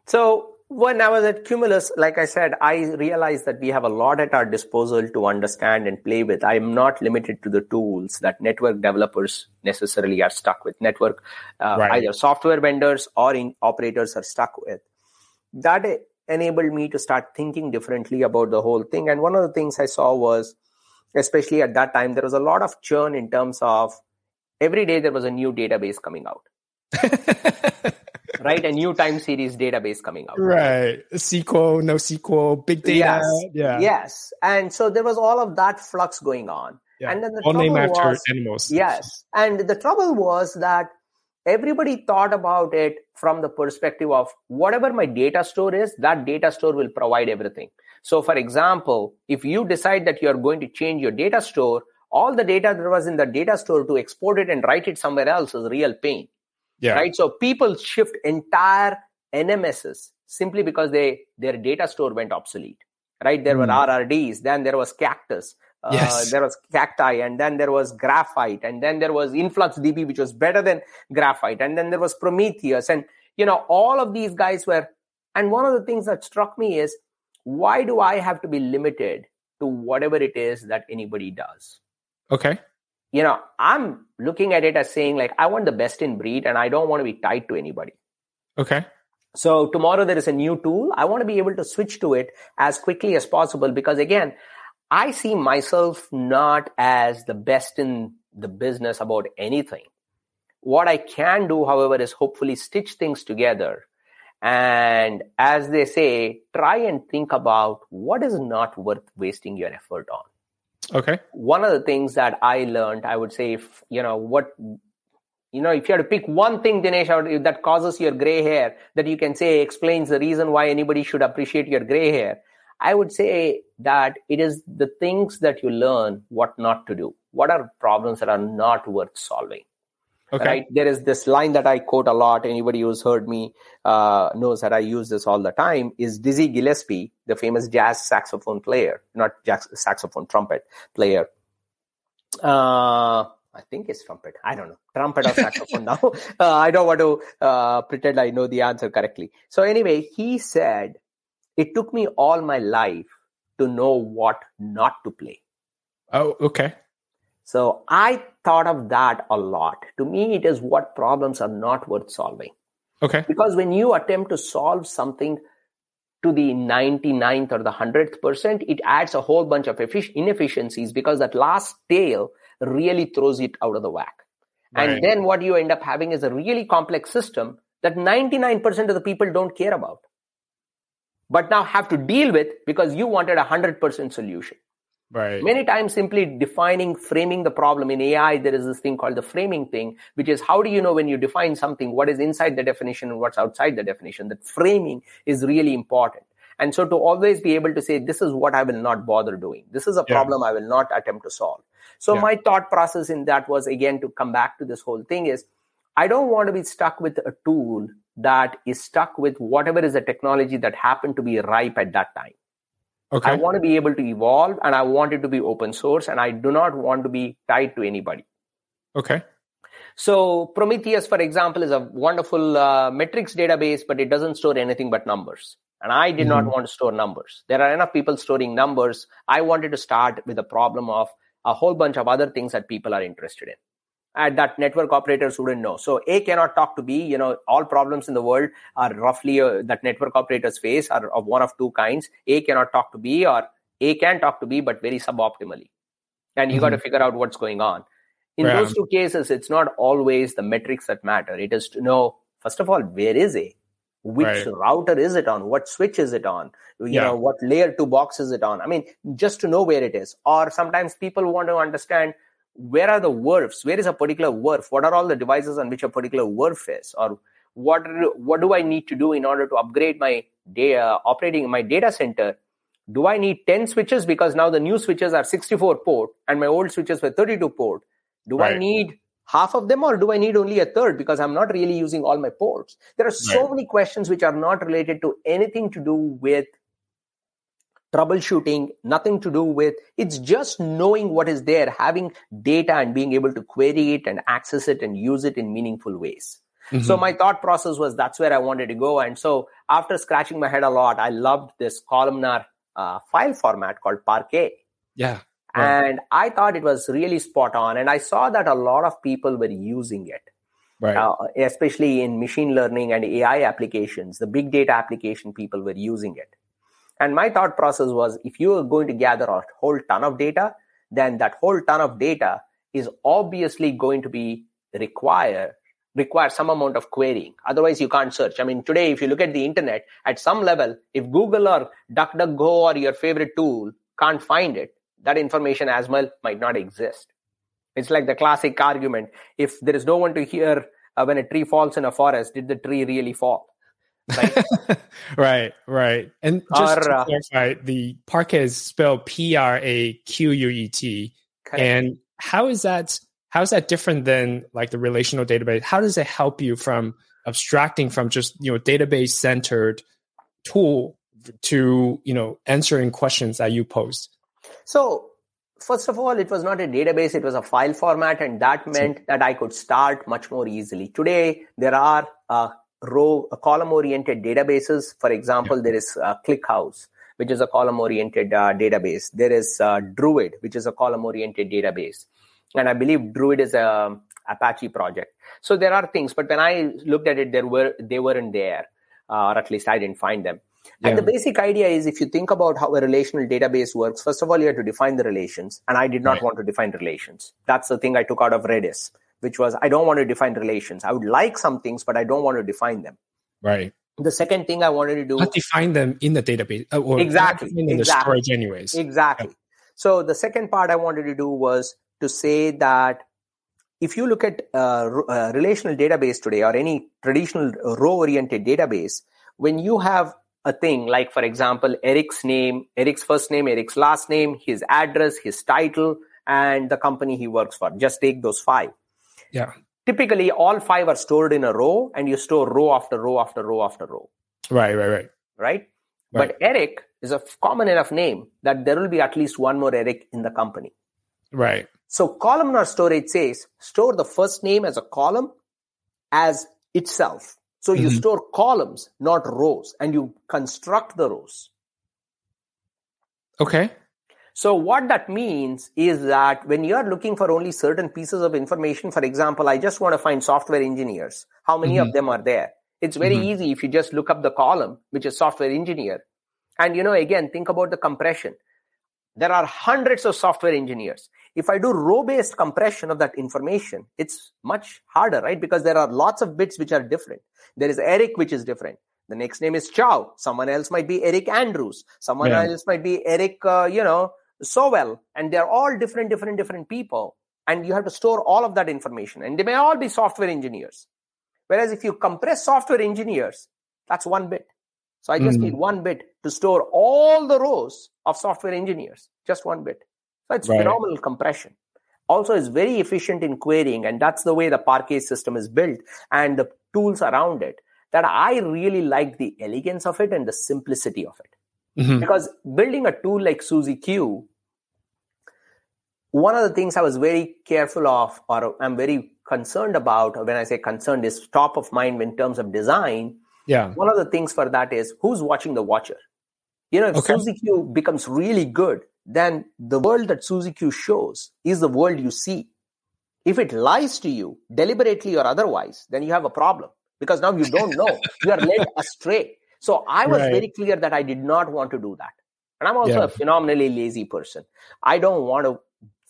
Speaker 2: So when I was at Cumulus, like I said, I realized that we have a lot at our disposal to understand and play with. I am not limited to the tools that network developers necessarily are stuck with. Network, uh, right. either software vendors or operators are stuck with. That enabled me to start thinking differently about the whole thing. And one of the things I saw was, especially at that time, there was a lot of churn in terms of every day there was a new database coming out. *laughs* right? A new time series database coming out.
Speaker 1: Right. SQL, NoSQL, big data.
Speaker 2: Yes.
Speaker 1: Yeah.
Speaker 2: Yes. And so there was all of that flux going on.
Speaker 1: Yeah.
Speaker 2: And then the
Speaker 1: all
Speaker 2: trouble
Speaker 1: name after
Speaker 2: was,
Speaker 1: animals.
Speaker 2: Yes. And the trouble was that everybody thought about it from the perspective of whatever my data store is, that data store will provide everything. So, for example, if you decide that you're going to change your data store, all the data that was in the data store to export it and write it somewhere else is real pain.
Speaker 1: Yeah.
Speaker 2: Right. So people shift entire NMSs simply because they their data store went obsolete. Right. There mm. were hmm. RRDs, then there was Cactus, uh,
Speaker 1: yes.
Speaker 2: there was Cacti, and then there was Graphite, and then there was InfluxDB, which was better than Graphite, and then there was Prometheus, and you know all of these guys were. And one of the things that struck me is why do I have to be limited to whatever it is that anybody does?
Speaker 1: Okay
Speaker 2: you know, I'm looking at it as saying, like, I want the best in breed and I don't want to be tied to anybody.
Speaker 1: Okay.
Speaker 2: So tomorrow there is a new tool. I want to be able to switch to it as quickly as possible because, again, I see myself not as the best in the business about anything. What I can do, however, is hopefully stitch things together. And as they say, try and think about what is not worth wasting your effort on.
Speaker 1: Okay.
Speaker 2: One of the things that I learned, I would say, if you know what, you know, if you had to pick one thing, Dinesh, that causes your gray hair, that you can say explains the reason why anybody should appreciate your gray hair, I would say that it is the things that you learn what not to do. What are problems that are not worth solving?
Speaker 1: Okay.
Speaker 2: Right? There is this line that I quote a lot. Anybody who's heard me uh, knows that I use this all the time. Is Dizzy Gillespie, the famous jazz saxophone player, not jazz saxophone trumpet player? Uh, I think it's trumpet. I don't know. Trumpet or saxophone *laughs* now. Uh, I don't want to uh, pretend I know the answer correctly. So, anyway, he said, It took me all my life to know what not to play.
Speaker 1: Oh, okay.
Speaker 2: So I thought of that a lot. To me, it is what problems are not worth solving.
Speaker 1: Okay.
Speaker 2: Because when you attempt to solve something to the 99th or the 100th percent, it adds a whole bunch of inefficiencies because that last tail really throws it out of the whack. Right. And then what you end up having is a really complex system that 99% of the people don't care about, but now have to deal with because you wanted a 100% solution.
Speaker 1: Right.
Speaker 2: Many times, simply defining, framing the problem in AI, there is this thing called the framing thing, which is how do you know when you define something, what is inside the definition and what's outside the definition? That framing is really important. And so to always be able to say, this is what I will not bother doing. This is a yeah. problem I will not attempt to solve. So yeah. my thought process in that was again to come back to this whole thing is I don't want to be stuck with a tool that is stuck with whatever is the technology that happened to be ripe at that time.
Speaker 1: Okay.
Speaker 2: I want to be able to evolve and I want it to be open source and I do not want to be tied to anybody.
Speaker 1: Okay.
Speaker 2: So Prometheus, for example, is a wonderful uh, metrics database, but it doesn't store anything but numbers. And I did mm-hmm. not want to store numbers. There are enough people storing numbers. I wanted to start with the problem of a whole bunch of other things that people are interested in and that network operators wouldn't know. So A cannot talk to B. You know, all problems in the world are roughly uh, that network operators face are of one of two kinds. A cannot talk to B, or A can talk to B, but very suboptimally. And you mm-hmm. got to figure out what's going on. In those two cases, it's not always the metrics that matter. It is to know, first of all, where is A? Which right. router is it on? What switch is it on? You yeah. know, what layer two box is it on? I mean, just to know where it is. Or sometimes people want to understand where are the VRFs? Where is a particular VRF? What are all the devices on which a particular VRF is? Or what what do I need to do in order to upgrade my data operating my data center? Do I need 10 switches because now the new switches are 64 port and my old switches were 32 port? Do right. I need half of them or do I need only a third because I'm not really using all my ports? There are so right. many questions which are not related to anything to do with troubleshooting, nothing to do with it's just knowing what is there, having data and being able to query it and access it and use it in meaningful ways. Mm-hmm. So my thought process was that's where I wanted to go. And so after scratching my head a lot, I loved this columnar uh, file format called Parquet.
Speaker 1: Yeah.
Speaker 2: Right. And I thought it was really spot on. And I saw that a lot of people were using it. Right. Uh, especially in machine learning and AI applications, the big data application people were using it. And my thought process was if you are going to gather a whole ton of data, then that whole ton of data is obviously going to be require require some amount of querying. Otherwise, you can't search. I mean, today, if you look at the internet, at some level, if Google or DuckDuckGo or your favorite tool can't find it, that information as well might not exist. It's like the classic argument. If there is no one to hear uh, when a tree falls in a forest, did the tree really fall?
Speaker 1: Right, *laughs* right, right. And just to clarify, the Parquet is spelled P R A Q U E T. And how is that? How is that different than like the relational database? How does it help you from abstracting from just you know database centered tool to you know answering questions that you post?
Speaker 2: So first of all, it was not a database, it was a file format, and that meant that I could start much more easily. Today, there are uh, row uh, column oriented databases. For example yeah. there is uh, clickhouse which is a column oriented uh, database. There is uh, druid which is a column oriented database. And i believe druid is a um, apache project. So there are things but when i looked at it there were they weren't there uh, or at least i didn't find them. Yeah. and the basic idea is if you think about how a relational database works first of all you have to define the relations. And i did not right. want to define relations. That's the thing i took out of redis which was I don't want to define relations. I would like some things, but I don't want to define them.
Speaker 1: Right.
Speaker 2: The second thing I wanted to do
Speaker 1: not define them in the database uh, or
Speaker 2: exactly
Speaker 1: in
Speaker 2: exactly. the
Speaker 1: storage, anyways.
Speaker 2: Exactly. Yeah. So the second part I wanted to do was to say that if you look at uh, uh, relational database today or any traditional row-oriented database, when you have a thing like, for example, Eric's name, Eric's first name, Eric's last name, his address, his title, and the company he works for. Just take those five.
Speaker 1: Yeah.
Speaker 2: Typically, all five are stored in a row, and you store row after row after row after row.
Speaker 1: Right, right, right.
Speaker 2: Right? right. But Eric is a common enough name that there will be at least one more Eric in the company.
Speaker 1: Right.
Speaker 2: So columnar storage says store the first name as a column as itself. So you mm-hmm. store columns, not rows, and you construct the rows.
Speaker 1: Okay.
Speaker 2: So what that means is that when you are looking for only certain pieces of information, for example, I just want to find software engineers. How many mm-hmm. of them are there? It's very mm-hmm. easy if you just look up the column, which is software engineer. And you know, again, think about the compression. There are hundreds of software engineers. If I do row based compression of that information, it's much harder, right? Because there are lots of bits which are different. There is Eric, which is different. The next name is Chou. Someone else might be Eric Andrews. Someone yeah. else might be Eric, uh, you know, so well and they're all different different different people and you have to store all of that information and they may all be software engineers. Whereas if you compress software engineers that's one bit. So i just mm. need one bit to store all the rows of software engineers just one bit. So it's right. phenomenal compression. Also is very efficient in querying and that's the way the parquet system is built and the tools around it that i really like the elegance of it and the simplicity of it Mm-hmm. Because building a tool like Suzie Q, one of the things I was very careful of, or I'm very concerned about, when I say concerned, is top of mind in terms of design,
Speaker 1: Yeah.
Speaker 2: One of the things for that is who's watching the watcher. You know, if
Speaker 1: Okay.
Speaker 2: Suzie Q becomes really good, then the world that Suzie Q shows is the world you see. If it lies to you, deliberately or otherwise, then you have a problem because now you don't know. you are led *laughs* astray. So I was
Speaker 1: Right.
Speaker 2: very clear that I did not want to do that. And I'm also
Speaker 1: Yeah.
Speaker 2: a phenomenally lazy person. I don't want to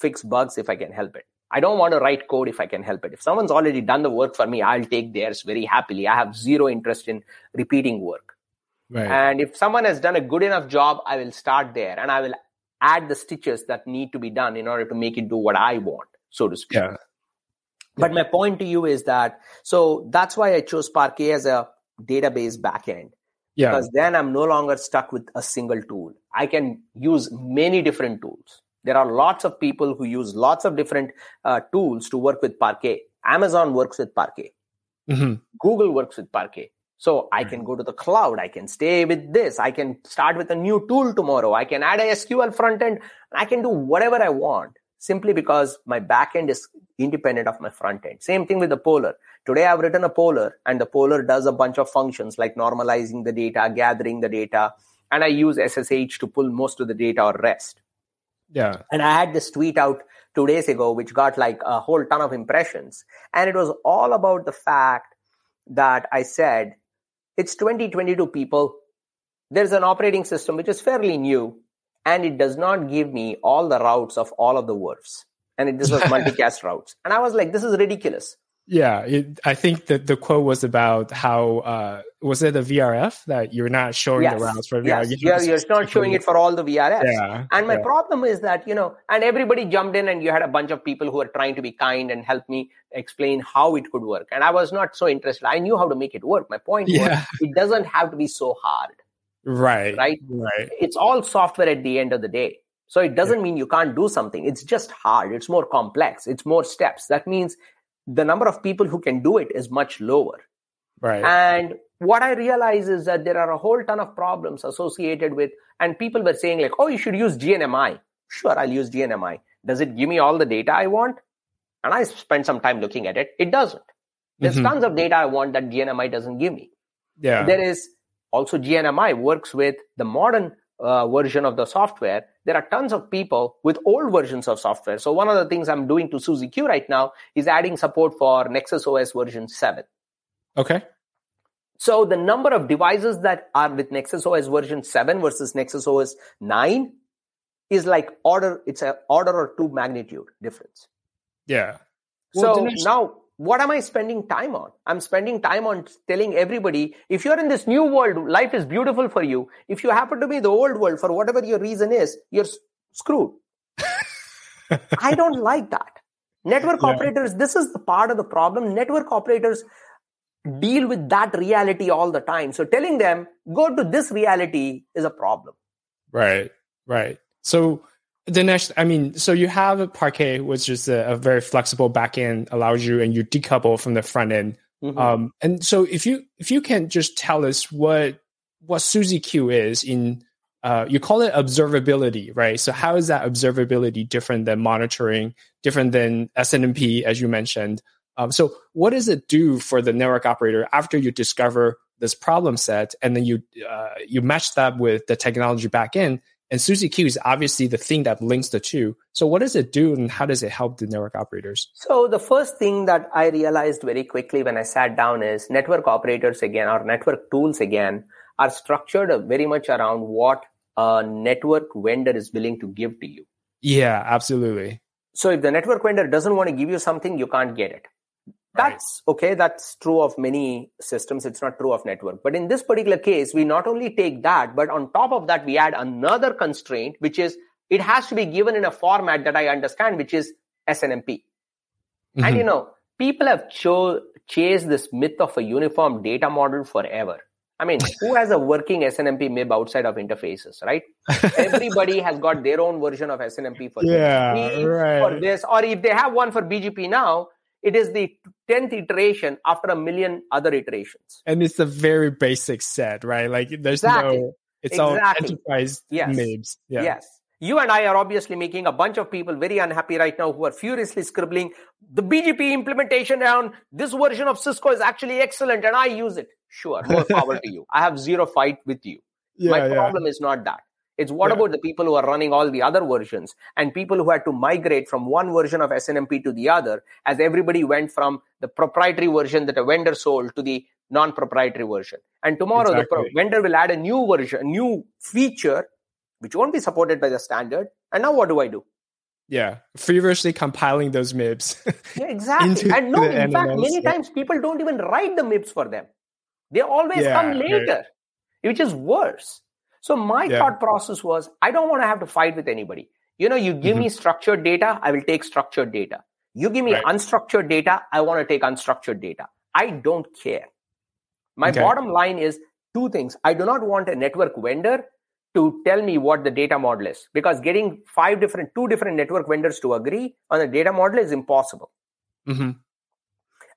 Speaker 2: fix bugs if I can help it. I don't want to write code if I can help it. If someone's already done the work for me, I'll take theirs very happily. I have zero interest in repeating work.
Speaker 1: Right.
Speaker 2: And if someone has done a good enough job, I will start there and I will add the stitches that need to be done in order to make it do what I want, so to speak.
Speaker 1: yeah.
Speaker 2: But my point to you is that so that's why I chose Parquet as a database backend
Speaker 1: Yeah.
Speaker 2: because then I'm no longer stuck with a single tool. I can use many different tools. There are lots of people who use lots of different uh, tools to work with Parquet. Amazon works with Parquet.
Speaker 1: Mhm.
Speaker 2: Google works with Parquet. So I can go to the cloud. I can stay with this. I can start with a new tool tomorrow. I can add a SQL front end. I can do whatever I want simply because my back end is independent of my front end. Same thing with the Poller. Today I've written a Poller and the Poller does a bunch of functions like normalizing the data, gathering the data, and I use SSH to pull most of the data or REST.
Speaker 1: Yeah.
Speaker 2: And I had this tweet out two days ago, which got like a whole ton of impressions. And it was all about the fact that I said, it's 2022 people. There's an operating system which is fairly new, and it does not give me all the routes of all of the VRFs. And it, this was *laughs* multicast routes. And I was like, this is ridiculous.
Speaker 1: Yeah. It, I think that the quote was about how uh, was it the VRF that you're not showing
Speaker 2: Yes.
Speaker 1: the routes for VR?
Speaker 2: Yes,
Speaker 1: You
Speaker 2: you're, you're not showing it for all the VRFs.
Speaker 1: Yeah.
Speaker 2: And my
Speaker 1: yeah.
Speaker 2: problem is that, you know, and everybody jumped in and you had a bunch of people who were trying to be kind and help me explain how it could work. And I was not so interested. I knew how to make it work. My point was
Speaker 1: Yeah.
Speaker 2: it doesn't have to be so hard.
Speaker 1: Right.
Speaker 2: Right.
Speaker 1: Right.
Speaker 2: It's all software at the end of the day. So it doesn't mean you can't do something. It's just hard. It's more complex. It's more steps. That means the number of people who can do it is much lower.
Speaker 1: Right.
Speaker 2: And what I realize is that there are a whole ton of problems associated with, and people were saying like, oh, you should use GNMI. Sure, I'll use GNMI. Does it give me all the data I want? And I spent some time looking at it. It doesn't. There's
Speaker 1: Mhm.
Speaker 2: tons of data I want that GNMI doesn't give me.
Speaker 1: yeah.
Speaker 2: There is also GNMI works with the modern uh, version of the software. There are tons of people with old versions of software. So one of the things I'm doing to Suzie Q right now is adding support for Nexus OS version 7.
Speaker 1: okay.
Speaker 2: So the number of devices that are with Nexus OS version 7 versus Nexus OS 9 is like order, it's an order or two magnitude difference.
Speaker 1: Yeah. Well,
Speaker 2: so now what am I spending time on? I'm spending time on telling everybody if you're in this new world, life is beautiful for you. If you happen to be the old world for whatever your reason is, you're screwed. *laughs* I don't like that. Network
Speaker 1: Yeah.
Speaker 2: operators, this is the part of the problem. Network operators deal with that reality all the time. So telling them, go to this reality is a problem.
Speaker 1: Right, right. So the next, I mean, so you have Parquet, which is a, a very flexible backend, allows you and you decouple from the front end.
Speaker 2: Mhm.
Speaker 1: Um, and so if you if you can just tell us what what Suzie Q is in uh, you call it observability, right? So how is that observability different than monitoring, different than SNMP, as you mentioned? Um, so what does it do for the network operator after you discover this problem set and then you uh, you match that with the technology back backend? And Suzie Q is obviously the thing that links the two. So what does it do and how does it help the network operators?
Speaker 2: So the first thing that I realized very quickly when I sat down is network operators again or network tools again are structured very much around what a network vendor is willing to give to you.
Speaker 1: Yeah, absolutely.
Speaker 2: So if the network vendor doesn't want to give you something, you can't get it. That's okay. That's true of many systems. It's not true of network. But in this particular case, we not only take that, but on top of that, we add another constraint, which is it has to be given in a format that I understand, which is SNMP. And
Speaker 1: Mhm.
Speaker 2: you know, people have cho- chased this myth of a uniform data model forever. I mean, who has a working SNMP MIB outside of interfaces, right? *laughs* Everybody has got their own version of SNMP for
Speaker 1: Yeah, right.
Speaker 2: for this, or if they have one for BGP now, it is the tenth iteration after a million other iterations.
Speaker 1: and it's a very basic set, right? Like there's
Speaker 2: Exactly.
Speaker 1: no, it's all enterprise
Speaker 2: Yes.
Speaker 1: MIBs. Yeah.
Speaker 2: Yes. You and I are obviously making a bunch of people very unhappy right now who are furiously scribbling the BGP implementation around this version of Cisco is actually excellent and I use it. Sure, more power to you. I have zero fight with you. *laughs* Yeah, My problem yeah. is not that. It's what yeah. about the people who are running all the other versions and people who had to migrate from one version of SNMP to the other as everybody went from the proprietary version that a vendor sold to the non-proprietary version. And tomorrow exactly. the pro- vendor will add a new version, a new feature which won't be supported by the standard. And now what do I do?
Speaker 1: Yeah, feverishly compiling those MIBs. *laughs*
Speaker 2: yeah, exactly. and no, in fact, many times people don't even write the MIBs for them. They always yeah, come later, which is worse. So my yeah. thought process was, I don't want to have to fight with anybody. You know, you give mm-hmm. me structured data, I will take structured data. You give me right. unstructured data, I want to take unstructured data. I don't care. My okay. bottom line is two things. I do not want a network vendor to tell me what the data model is because getting five different, two different network vendors to agree on a data model is impossible. Mm-hmm.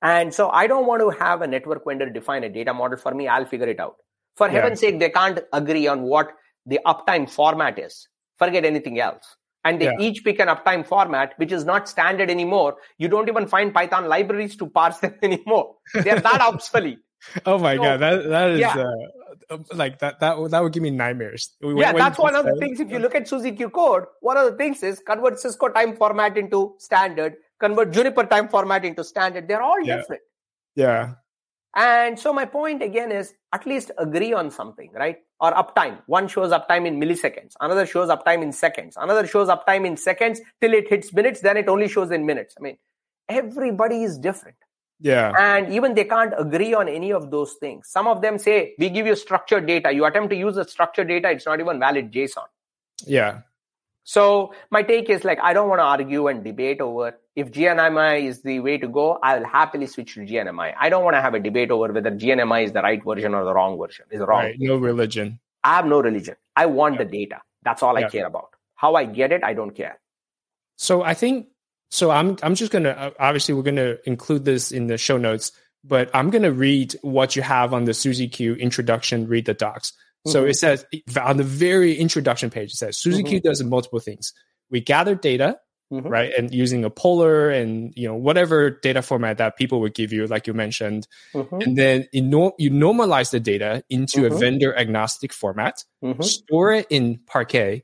Speaker 2: And so I don't want to have a network vendor define a data model for me. I'll figure it out. For yeah. heaven's sake, they can't agree on what the uptime format is. Forget anything else. And they yeah. each pick an uptime format, which is not standard anymore. You don't even find Python libraries to parse *laughs* them anymore. They're that obsolete. *laughs*
Speaker 1: Oh my so, god, that that is yeah. uh, like that that that would give me nightmares.
Speaker 2: When, yeah, that's one of the things. If you look at SuzieQ code, one of the things is convert Cisco time format into standard, convert Juniper time format into standard. They're all
Speaker 1: yeah.
Speaker 2: different.
Speaker 1: Yeah.
Speaker 2: And so my point again is at least agree on something, right? Or uptime. One shows uptime in milliseconds, another shows uptime in seconds, another shows uptime in seconds till it hits minutes, then it only shows in minutes. I mean, everybody is different.
Speaker 1: Yeah.
Speaker 2: And even they can't agree on any of those things. Some of them say, we give you structured data. You attempt to use the structured data, it's not even valid JSON.
Speaker 1: Yeah.
Speaker 2: So my take is like, I don't want to argue and debate over if GNMI is the way to go. I will happily switch to GNMI. I don't want to have a debate over whether GNMI is the right version or the wrong version. Is wrong. Right.
Speaker 1: No religion.
Speaker 2: I have no religion. I want yeah. the data. That's all yeah. I care about. How I get it, I don't care.
Speaker 1: So I think so. I'm I'm just gonna uh, obviously we're gonna include this in the show notes, but I'm gonna read what you have on the SuzieQ introduction. Read the docs. So mm-hmm. it says on the very introduction page, it says Suzy mm-hmm. Q does multiple things. We gather data, mm-hmm. right, and using a poller and you know whatever data format that people would give you, like you mentioned, mm-hmm. and then you, no- you normalize the data into a mm-hmm. vendor agnostic format, mm-hmm. store it in Parquet,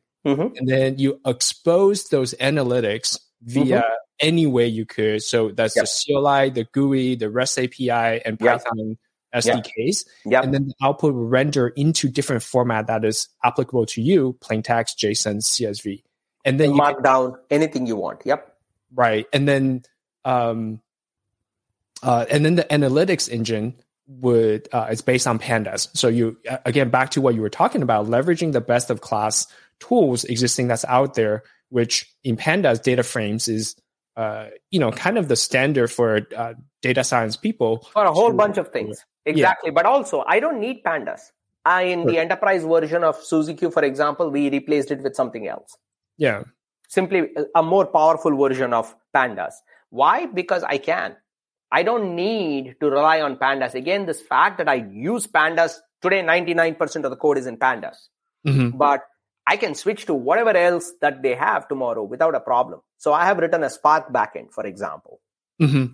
Speaker 1: and then you expose those analytics via any way you could. So that's yep. the CLI, the GUI, the REST API, and Python. Yep SDKs.
Speaker 2: Yep.
Speaker 1: And then the output will render into different format that is applicable to you, plain text, JSON, CSV. And then you
Speaker 2: mark can, down anything you want. Yep.
Speaker 1: Right. And then um uh, and then the analytics engine would uh, it's based on pandas so you again back to what you were talking about leveraging the best of class tools existing that's out there which in pandas data frames is uh, you know kind of the standard for uh, data science people
Speaker 2: for a whole to, bunch of things Exactly. Yeah. But also, I don't need pandas. I, in the enterprise version of SuzieQ, for example, we replaced it with something else.
Speaker 1: Yeah.
Speaker 2: Simply a more powerful version of pandas. Why? Because I can. I don't need to rely on pandas. Again, this fact that I use pandas today, 99% of the code is in pandas. Mm-hmm. But I can switch to whatever else that they have tomorrow without a problem. So I have written a Spark backend, for example. Mm-hmm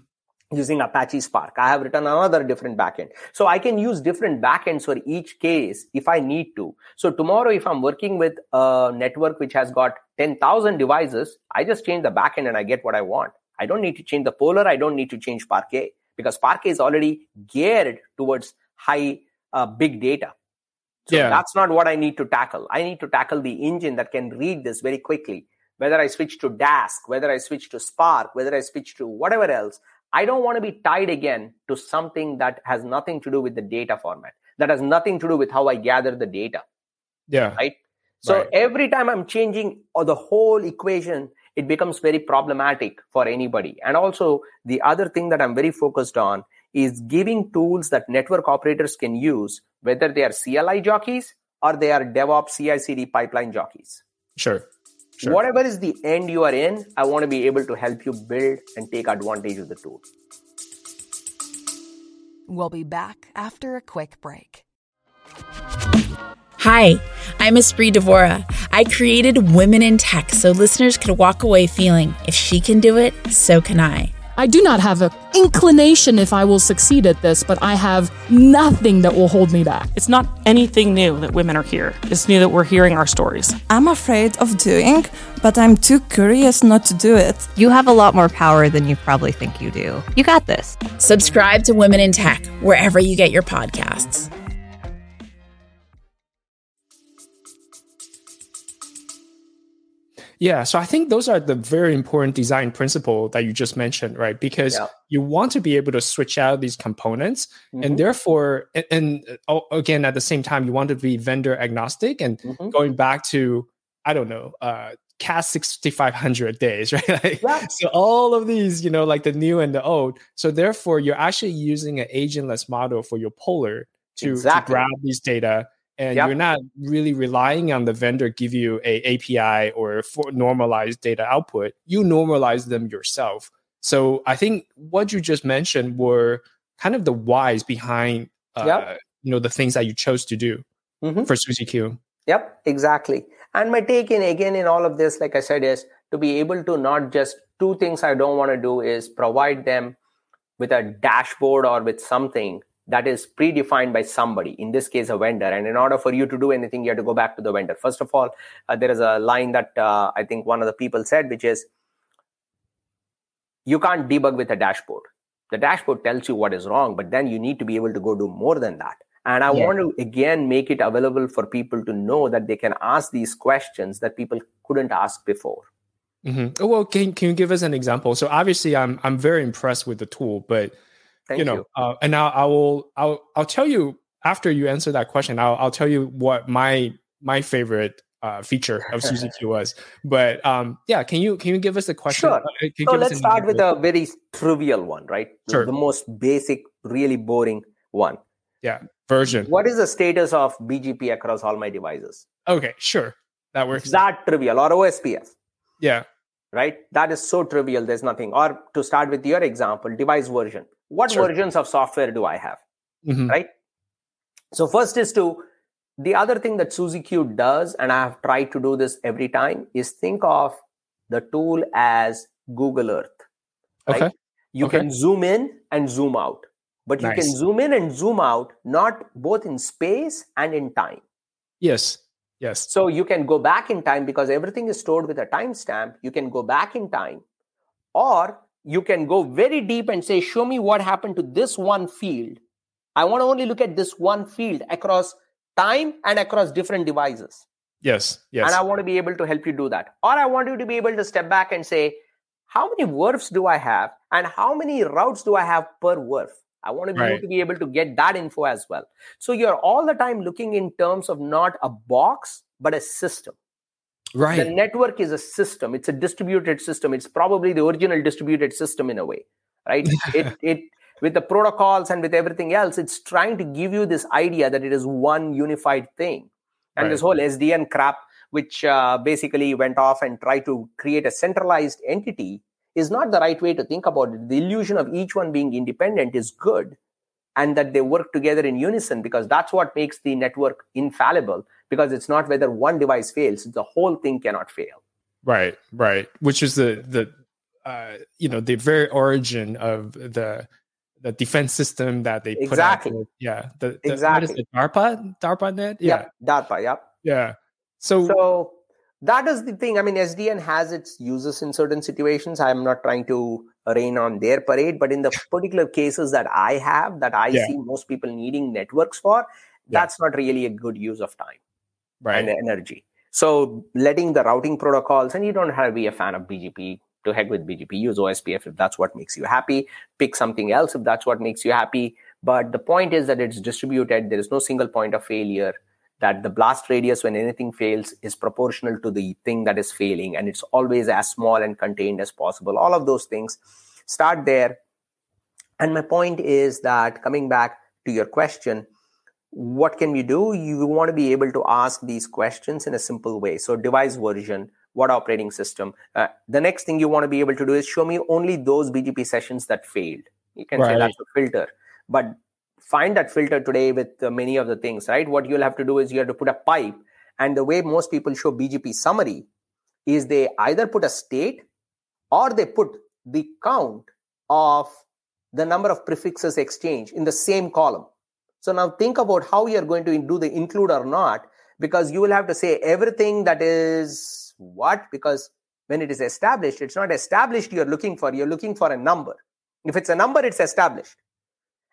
Speaker 2: using Apache Spark. I have written another different backend. So I can use different backends for each case if I need to. So tomorrow, if I'm working with a network which has got 10,000 devices, I just change the backend and I get what I want. I don't need to change the Poller. I don't need to change Parquet because Parquet is already geared towards high uh, big data. So yeah. that's not what I need to tackle. I need to tackle the engine that can read this very quickly. Whether I switch to Dask, whether I switch to Spark, whether I switch to whatever else, I don't want to be tied again to something that has nothing to do with the data format, that has nothing to do with how I gather the data.
Speaker 1: Yeah.
Speaker 2: Right. So right. every time I'm changing or the whole equation, it becomes very problematic for anybody. And also, the other thing that I'm very focused on is giving tools that network operators can use, whether they are CLI jockeys or they are DevOps CI CD pipeline jockeys.
Speaker 1: Sure.
Speaker 2: Sure. Whatever is the end you are in, I want to be able to help you build and take advantage of the tool.
Speaker 3: We'll be back after a quick break. Hi, I'm Espree Devora. I created Women in Tech so listeners could walk away feeling if she can do it, so can I.
Speaker 4: I do not have an inclination if I will succeed at this, but I have nothing that will hold me back.
Speaker 5: It's not anything new that women are here. It's new that we're hearing our stories.
Speaker 6: I'm afraid of doing, but I'm too curious not to do it.
Speaker 7: You have a lot more power than you probably think you do. You got this.
Speaker 3: Subscribe to Women in Tech wherever you get your podcasts.
Speaker 1: Yeah, so I think those are the very important design principle that you just mentioned, right? Because yeah. you want to be able to switch out these components, mm-hmm. and therefore, and, and, oh, again, at the same time, you want to be vendor agnostic. And mm-hmm. going back to, I don't know, uh, Cat 6500 days, *laughs* right? Like. So all of these, you know, like the new and the old. So therefore, you're actually using an agentless model for your Poller to, exactly. to grab these data and yep. you're not really relying on the vendor give you a API or normalized data output. You normalize them yourself. So I think what you just mentioned were kind of the whys behind uh, yep. you know the things that you chose to do mm-hmm. for SuzieQ.
Speaker 2: Yep, exactly. And my take in again in all of this, like I said, is to be able to not just two things I don't want to do is provide them with a dashboard or with something that is predefined by somebody in this case a vendor. And in order for you to do anything you have to go back to the vendor. First of all uh, there is a line that uh, i think one of the people said which is you can't debug with a dashboard. The dashboard tells you what is wrong but then you need to be able to go do more than that. And i yeah. want to again make it available for people to know that they can ask these questions that people couldn't ask before.
Speaker 1: Mm-hmm. well can, can you give us an example? So obviously i'm i'm very impressed with the tool but
Speaker 2: Thank
Speaker 1: you know,
Speaker 2: you.
Speaker 1: Uh, and now I will, I'll, I'll tell you after you answer that question. I'll, I'll tell you what my my favorite uh, feature of *laughs* SuzieQ was. But um, yeah, can you can you give us a question?
Speaker 2: Sure. Uh, so let's start with a very trivial one, right?
Speaker 1: Sure.
Speaker 2: The most basic, really boring one.
Speaker 1: Yeah, version.
Speaker 2: What is the status of BGP across all my devices?
Speaker 1: Okay, sure, that works.
Speaker 2: It's that trivial or OSPF.
Speaker 1: Yeah.
Speaker 2: Right. That is so trivial. There's nothing. Or to start with your example, device version what sure. versions of software do I have? Mm-hmm. Right. So, first is to the other thing that SuzieQ does, and I have tried to do this every time, is think of the tool as Google Earth. Right? Okay. You okay. can zoom in and zoom out, but nice. you can zoom in and zoom out not both in space and in time.
Speaker 1: Yes. Yes.
Speaker 2: So you can go back in time because everything is stored with a timestamp. You can go back in time, or you can go very deep and say, Show me what happened to this one field. I want to only look at this one field across time and across different devices.
Speaker 1: Yes, yes.
Speaker 2: And I want to be able to help you do that. Or I want you to be able to step back and say, How many VRFs do I have? And how many routes do I have per VRF? I want to be, right. able to be able to get that info as well. So you're all the time looking in terms of not a box, but a system.
Speaker 1: Right.
Speaker 2: The network is a system. It's a distributed system. It's probably the original distributed system in a way, right? *laughs* it it with the protocols and with everything else, it's trying to give you this idea that it is one unified thing. And right. this whole SDN crap, which uh, basically went off and tried to create a centralized entity, is not the right way to think about it. The illusion of each one being independent is good, and that they work together in unison because that's what makes the network infallible because it's not whether one device fails the whole thing cannot fail
Speaker 1: right right which is the the uh, you know the very origin of the the defense system that they
Speaker 2: exactly.
Speaker 1: put out. Yeah, the,
Speaker 2: the exactly.
Speaker 1: What is it? DARPA, DARPA net.
Speaker 2: Yeah, yep. DARPA. Yep.
Speaker 1: Yeah. So
Speaker 2: so that is the thing. I mean, SDN has its uses in certain situations. I'm not trying to rain on their parade, but in the *laughs* particular cases that I have, that I yeah. see most people needing networks for, yeah. that's not really a good use of time
Speaker 1: right.
Speaker 2: and energy. So letting the routing protocols, and you don't have to be a fan of BGP to head with BGP. Use OSPF if that's what makes you happy. Pick something else if that's what makes you happy. But the point is that it's distributed. There is no single point of failure. That the blast radius, when anything fails, is proportional to the thing that is failing, and it's always as small and contained as possible. All of those things start there. And my point is that coming back to your question, what can we do? You want to be able to ask these questions in a simple way. So, device version, what operating system? Uh, the next thing you want to be able to do is show me only those BGP sessions that failed. You can right. say that's a filter. But find that filter today with uh, many of the things, right? What you'll have to do is you have to put a pipe. And the way most people show BGP summary is they either put a state or they put the count of the number of prefixes exchanged in the same column. So now think about how you're going to do the include or not, because you will have to say everything that is what, because when it is established, it's not established you're looking for, you're looking for a number. If it's a number, it's established.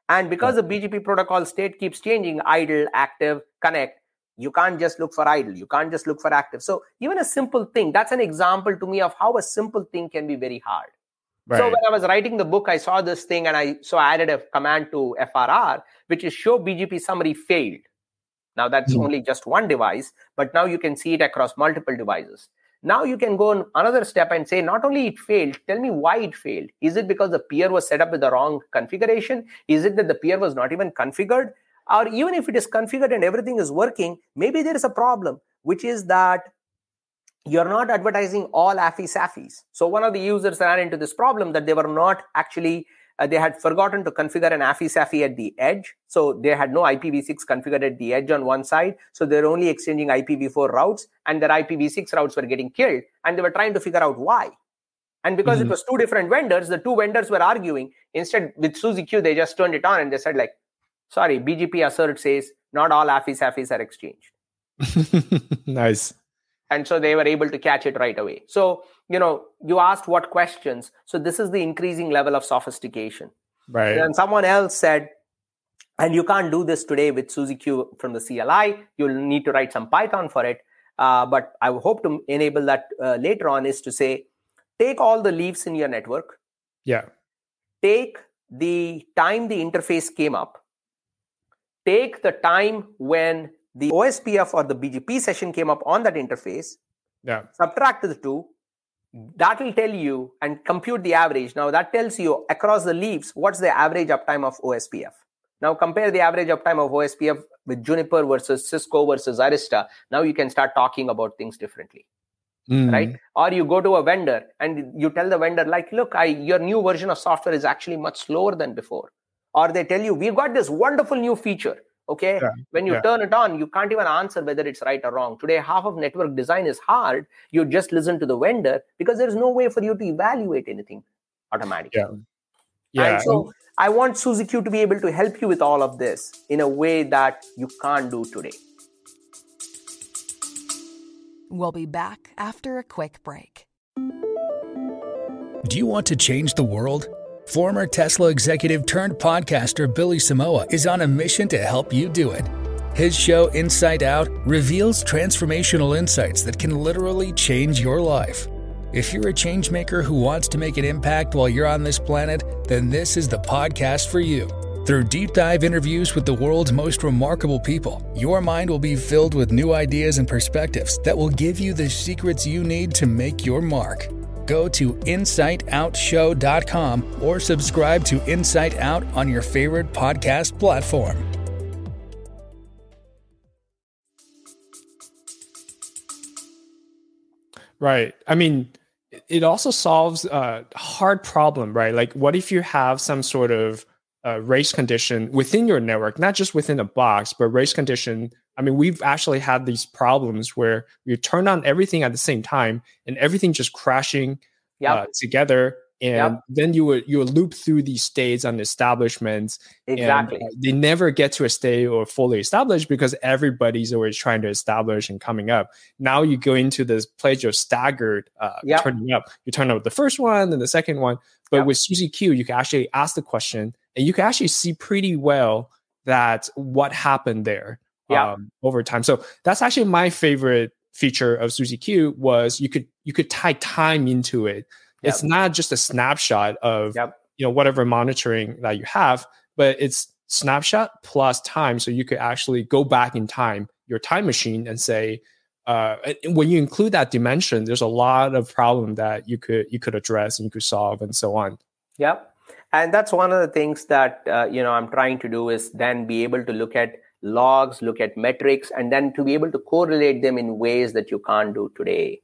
Speaker 2: And because the BGP protocol state keeps changing, idle, active, connect, you can't just look for idle. You can't just look for active. So even a simple thing, that's an example to me of how a simple thing can be very hard. Right. So when I was writing the book, I saw this thing and I so I added a command to FRR, which is show BGP summary failed. Now that's mm-hmm. only just one device, but now you can see it across multiple devices. Now you can go on another step and say, not only it failed, tell me why it failed. Is it because the peer was set up with the wrong configuration? Is it that the peer was not even configured? Or even if it is configured and everything is working, maybe there is a problem, which is that you're not advertising all AFI SAFIs. So one of the users ran into this problem that they were not actually uh, they had forgotten to configure an AFI SAFI at the edge. So they had no IPv6 configured at the edge on one side. So they're only exchanging IPv4 routes and their IPv6 routes were getting killed. And they were trying to figure out why. And because mm-hmm. it was two different vendors, the two vendors were arguing. Instead, with SuzieQ, they just turned it on and they said, like, sorry, BGP assert says not all AFI SAFIs are exchanged. *laughs*
Speaker 1: nice
Speaker 2: and so they were able to catch it right away so you know you asked what questions so this is the increasing level of sophistication
Speaker 1: right
Speaker 2: and someone else said and you can't do this today with SuzieQ from the CLI. You'll need to write some Python for it. Uh, but I hope to enable that uh, later on is to say, take all the leaves in your network.
Speaker 1: Yeah.
Speaker 2: Take the time the interface came up. Take the time when the OSPF or the BGP session came up on that interface,
Speaker 1: yeah.
Speaker 2: subtract the two, that will tell you and compute the average. Now that tells you across the leaves what's the average uptime of OSPF. Now compare the average uptime of OSPF with Juniper versus Cisco versus Arista. Now you can start talking about things differently. Mm. Right? Or you go to a vendor and you tell the vendor, like, look, I your new version of software is actually much slower than before. Or they tell you, we've got this wonderful new feature okay? Yeah. when you yeah. turn it on you can't even answer whether it's right or wrong. Today half of network design is hard. You just listen to the vendor because there's no way for you to evaluate anything automatically.
Speaker 1: Yeah. Yeah
Speaker 2: and so i want SuzieQ to be able to help you with all of this in a way that you can't do today.
Speaker 8: We'll be back after a quick break.
Speaker 9: Do you want to change the world Former Tesla executive turned podcaster Billy Samoa is on a mission to help you do it. His show, Inside Out, reveals transformational insights that can literally change your life. If you're a changemaker who wants to make an impact while you're on this planet, then this is the podcast for you. Through deep dive interviews with the world's most remarkable people, your mind will be filled with new ideas and perspectives that will give you the secrets you need to make your mark go to insightoutshow.com or subscribe to Insight Out on your favorite podcast platform.
Speaker 1: Right. I mean, it also solves a hard problem, right? Like, what if you have some sort of uh, race condition within your network, not just within a box, but race condition I mean, we've actually had these problems where we turn on everything at the same time and everything just crashing yep. uh, together. And yep. then you would you would loop through these states and establishments.
Speaker 2: Exactly.
Speaker 1: And, uh, they never get to a state or fully established because everybody's always trying to establish and coming up. Now you go into this place of staggered uh, yep. turning up. You turn up the first one, then the second one. But with Suzie Q, you can actually ask the question and you can actually see pretty well that what happened there
Speaker 2: yeah.
Speaker 1: um, over time. So that's actually my favorite feature of SuzieQ was you could you could tie time into it. Yep. It's not just a snapshot of
Speaker 2: yep.
Speaker 1: you know whatever monitoring that you have, but it's snapshot plus time. So you could actually go back in time, your time machine, and say, uh, when you include that dimension, there's a lot of problem that you could you could address and you could solve and so on.
Speaker 2: Yep, and that's one of the things that uh, you know I'm trying to do is then be able to look at logs, look at metrics, and then to be able to correlate them in ways that you can't do today.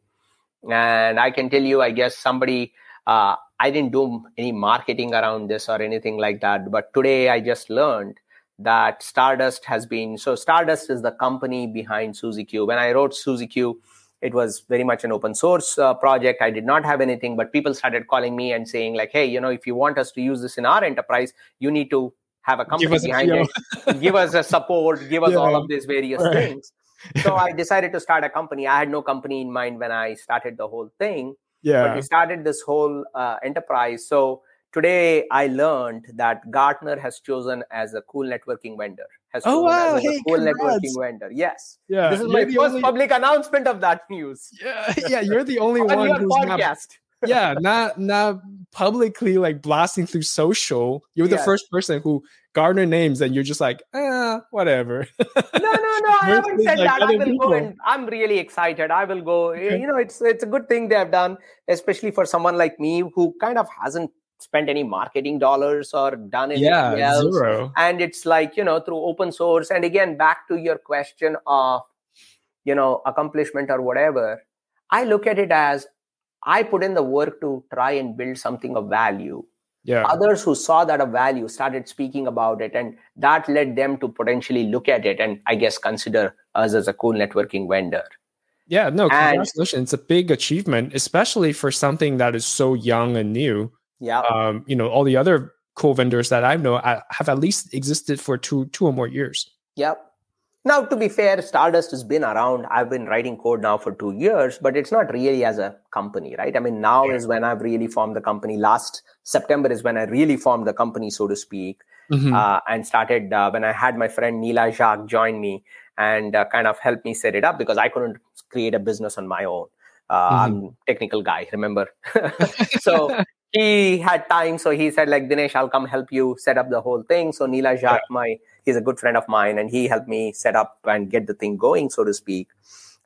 Speaker 2: And I can tell you, I guess somebody, uh, I didn't do any marketing around this or anything like that, but today I just learned that Stardust has been. So Stardust is the company behind SuzieQ. When I wrote SuzieQ, it was very much an open source uh, project. I did not have anything, but people started calling me and saying like, "Hey, you know, if you want us to use this in our enterprise, you need to have a company behind a it. give us a support. Give us yeah. all of these various right. things." So *laughs* I decided to start a company. I had no company in mind when I started the whole thing.
Speaker 1: Yeah,
Speaker 2: but we started this whole uh, enterprise. So today I learned that Gartner has chosen as a cool networking vendor. Has
Speaker 1: oh wow! Hey,
Speaker 2: a cool congrats. networking vendor. Yes.
Speaker 1: Yeah.
Speaker 2: This is my first only... public announcement of that news.
Speaker 1: Yeah, *laughs* yeah. You're the only *laughs* on one who's
Speaker 2: podcast.
Speaker 1: Not, yeah, not not publicly like blasting through social. You're the first person who Gartner names, and you're just like, ah, whatever.
Speaker 2: no, no, no. *laughs* I haven't said like that. I will people. go and I'm really excited. I will go. Okay. You know, it's it's a good thing they have done, especially for someone like me who kind of hasn't spent any marketing dollars or done anything
Speaker 1: yeah,
Speaker 2: else.
Speaker 1: Zero.
Speaker 2: And it's like, you know, through open source. And again, back to your question of, you know, accomplishment or whatever, I look at it as I put in the work to try and build something of value.
Speaker 1: Yeah.
Speaker 2: Others who saw that of value started speaking about it, and that led them to potentially look at it and I guess consider us as a cool networking vendor.
Speaker 1: Yeah, no, congratulations. And, it's a big achievement, especially for something that is so young and new.
Speaker 2: Yeah.
Speaker 1: Um, you know, all the other cool vendors that I know have at least existed for two two or more years.
Speaker 2: Yep. Now, to be fair, Stardust has been around. I've been writing code now for two years, but it's not really as a company, right? I mean, now yeah. is when I've really formed the company. Last September is when I really formed the company, so to speak, mm-hmm. uh, and started uh, when I had my friend Neela Jacques join me and uh, kind of help me set it up because I couldn't create a business on my own. Uh, mm-hmm. I'm technical guy, remember? *laughs* so he had time, so he said, like, Dinesh, I'll come help you set up the whole thing. So Neela Jacques, yeah. my he's a good friend of mine, and he helped me set up and get the thing going, so to speak.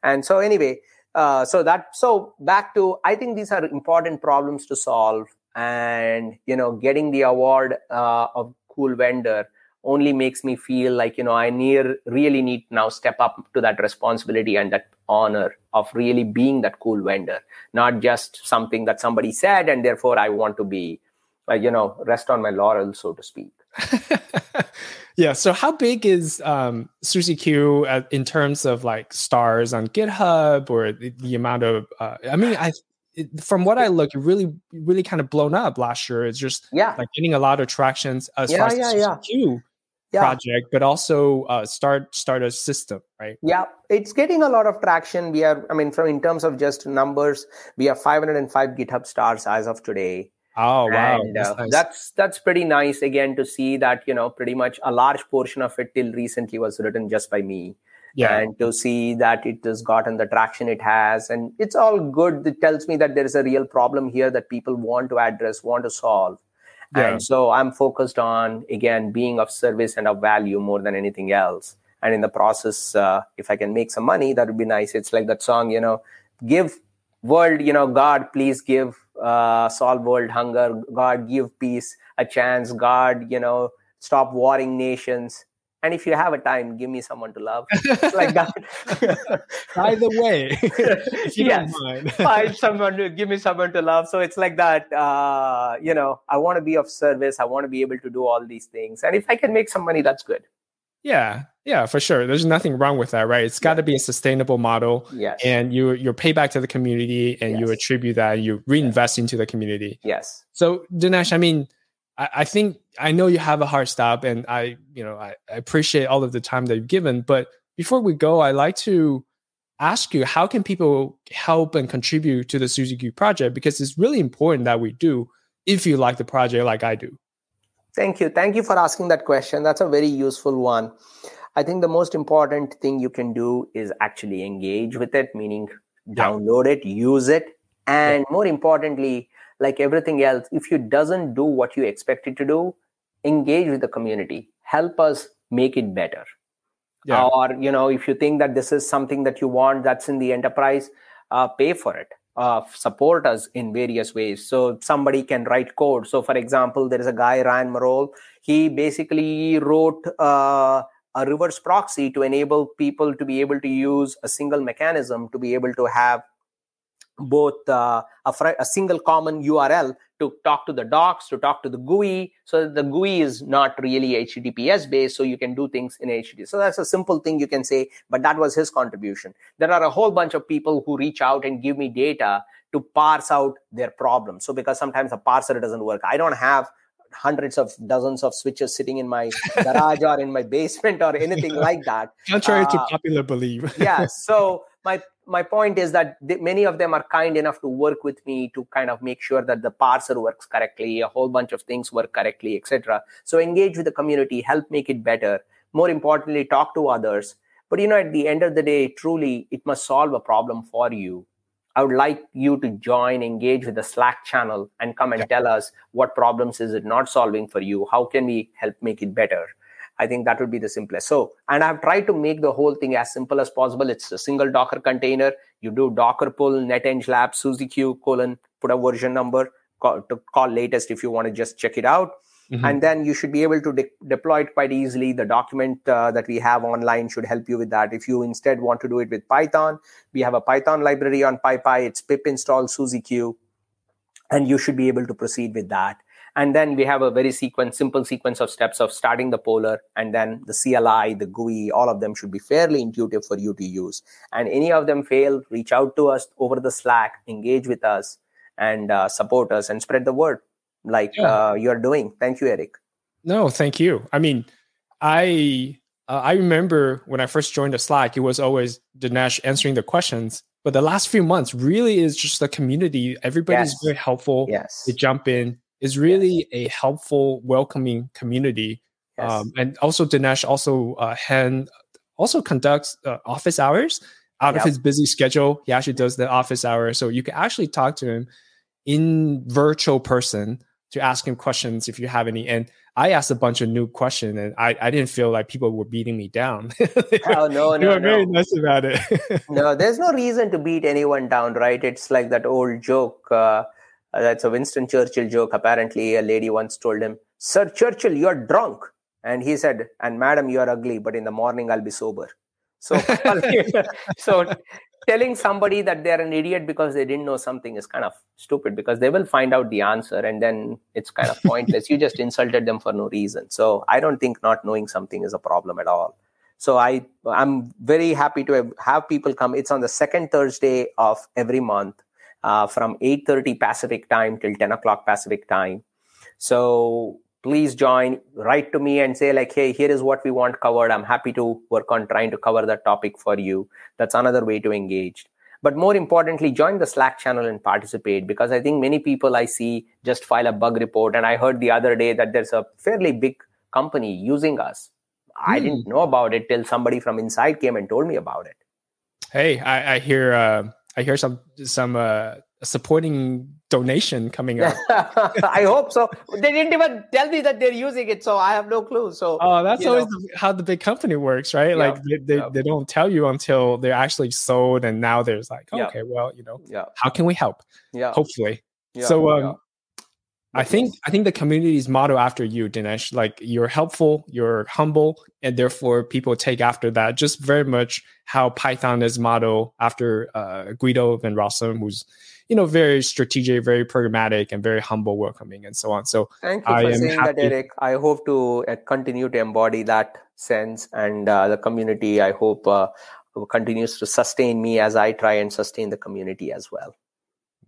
Speaker 2: And so anyway, uh, so that so back to I think these are important problems to solve, and you know, getting the award uh, of cool vendor only makes me feel like you know I near really need now step up to that responsibility and that honor of really being that cool vendor, not just something that somebody said and therefore I want to be, uh, you know, rest on my laurels, so to speak. *laughs*
Speaker 1: yeah. So how big is um, SuzieQ uh, in terms of like stars on GitHub or the, the amount of? Uh, I mean, I it, from what I look, it really, really kind of blown up last year. It's just
Speaker 2: yeah,
Speaker 1: like getting a lot of tractions as
Speaker 2: yeah,
Speaker 1: far as
Speaker 2: yeah,
Speaker 1: SuzieQ yeah. project, but also uh, start start a system, right?
Speaker 2: Yeah, it's getting a lot of traction. We are, I mean, from in terms of just numbers, we have 505 GitHub stars as of today.
Speaker 1: Oh wow,
Speaker 2: and, that's, uh, nice. that's that's pretty nice again to see that you know pretty much a large portion of it till recently was written just by me.
Speaker 1: Yeah.
Speaker 2: And to see that it has gotten the traction it has, and it's all good. It tells me that there is a real problem here that people want to address, want to solve. Yeah. And so I'm focused on again being of service and of value more than anything else. And in the process, uh, if I can make some money, that would be nice. It's like that song, you know, give world, you know, God, please give uh, solve world hunger. God, give peace a chance. God, you know, stop warring nations. And if you have a time, give me someone to love. like that. *laughs*
Speaker 1: By the way, if you
Speaker 2: yes, don't mind. *laughs* find someone to give me someone to love. So it's like that. Uh, you know, I want to be of service. I want to be able to do all these things. And if I can make some money, that's good.
Speaker 1: Yeah, yeah, for sure. There's nothing wrong with that, right? It's got to be a sustainable model.
Speaker 2: Yes.
Speaker 1: And you you pay back to the community and yes. you attribute that, and you reinvest yes. into the community.
Speaker 2: Yes.
Speaker 1: So Dinesh, I mean, I, I, think I know you have a hard stop and I, you know, I, I appreciate all of the time that you've given. But before we go, I'd like to ask you how can people help and contribute to the SuzieQ project? Because it's really important that we do if you like the project like I do.
Speaker 2: Thank you. Thank you for asking that question. That's a very useful one. I think the most important thing you can do is actually engage with it, meaning download it, use it, and more importantly, like everything else, if you doesn't do what you expect it to do, engage with the community. Help us make it better. Yeah. Or, you know, if you think that this is something that you want that's in the enterprise, uh, pay for it uh, support us in various ways. So somebody can write code. So for example, there is a guy Ryan Marolle. He basically wrote uh, a reverse proxy to enable people to be able to use a single mechanism to be able to have both uh, a, fr- a, single common URL to talk to the docs, to talk to the GUI. So the GUI is not really HTTPS based, so you can do things in HTTP. So that's a simple thing you can say, but that was his contribution. There are a whole bunch of people who reach out and give me data to parse out their problems. So because sometimes a parser doesn't work, I don't have hundreds of dozens of switches sitting in my *laughs* garage or in my basement or anything like that.
Speaker 1: Contrary uh, to popular belief.
Speaker 2: yeah. So *laughs* my my point is that many of them are kind enough to work with me to kind of make sure that the parser works correctly, a whole bunch of things work correctly, etc. So engage with the community, help make it better. More importantly, talk to others. But you know, at the end of the day, truly, it must solve a problem for you. I would like you to join, engage with the Slack channel, and come and yeah. tell us what problems is it not solving for you. How can we help make it better? I think that would be the simplest. So, and I've tried to make the whole thing as simple as possible. It's a single Docker container. You do Docker pull, neteng lab, SuzieQ colon, put a version number call, to call latest if you want to just check it out. Mm-hmm. And then you should be able to de- deploy it quite easily. The document uh, that we have online should help you with that. If you instead want to do it with Python, we have a Python library on PyPI. It's pip install SuzieQ, and you should be able to proceed with that and then we have a very sequence simple sequence of steps of starting the poller and then the cli the gui all of them should be fairly intuitive for you to use. And any of them fail reach out to us over the slack engage with us and uh, support us and spread the word like yeah. uh, you're doing. Thank you eric.
Speaker 1: No thank you. I mean i uh, i remember when i first joined the slack it was always dinesh answering the questions. But the last few months really is just the community. Everybody's yes. very helpful.
Speaker 2: Yes.
Speaker 1: They jump in is really a helpful, welcoming community. Yes. Um, and also Dinesh also uh, hand also conducts uh, office hours out yep. of his busy schedule. He actually does the office hours, so you can actually talk to him in virtual person to ask him questions if you have any. And I asked a bunch of new questions, and I, I didn't feel like people were beating me down. *laughs*
Speaker 2: oh no, no,
Speaker 1: you were
Speaker 2: no.
Speaker 1: very nice about it.
Speaker 2: no, there's no reason to beat anyone down, right? It's like that old joke. Uh, uh, that's a Winston Churchill joke. Apparently, a lady once told him, Sir Churchill, you're drunk. And he said, And madam, you're ugly, but in the morning I'll be sober. So, *laughs* so telling somebody that they're an idiot because they didn't know something is kind of stupid because they will find out the answer and then it's kind of pointless. you just insulted them for no reason. So I don't think not knowing something is a problem at all. So I I'm very happy to have, have people come. It's on the second Thursday of every month uh, from 8.30 Pacific time till 10 o'clock Pacific time. So please join, write to me and say like, hey, here is what we want covered. I'm happy to work on trying to cover that topic for you. That's another way to engage. But more importantly, join the Slack channel and participate because I think many people I see just file a bug report. And I heard the other day that there's a fairly big company using us. I hmm. didn't know about it till somebody from inside came and told me about it.
Speaker 1: Hey, I, I hear uh, I hear some some uh, supporting donation coming up. *laughs*
Speaker 2: I hope so. They didn't even tell me that they're using it, so I have no clue. So
Speaker 1: oh, that's always the, how the big company works, right? Yeah, like they, they, yeah. they, don't tell you until they're actually sold, and now there's like, oh, yeah. okay, well, you know,
Speaker 2: yeah.
Speaker 1: how can we help? Yeah, hopefully. so um, I think I think the community is model after you, Dinesh. Like you're helpful, you're humble, and therefore people take after that. Just very much how Python is model after uh, Guido van Rossum, who's you know very strategic, very programmatic, and very humble, welcoming, and so on. So
Speaker 2: thank you I for saying happy. that, Eric. I hope to uh, continue to embody that sense, and uh, the community. I hope uh, continues to sustain me as I try and sustain the community as well.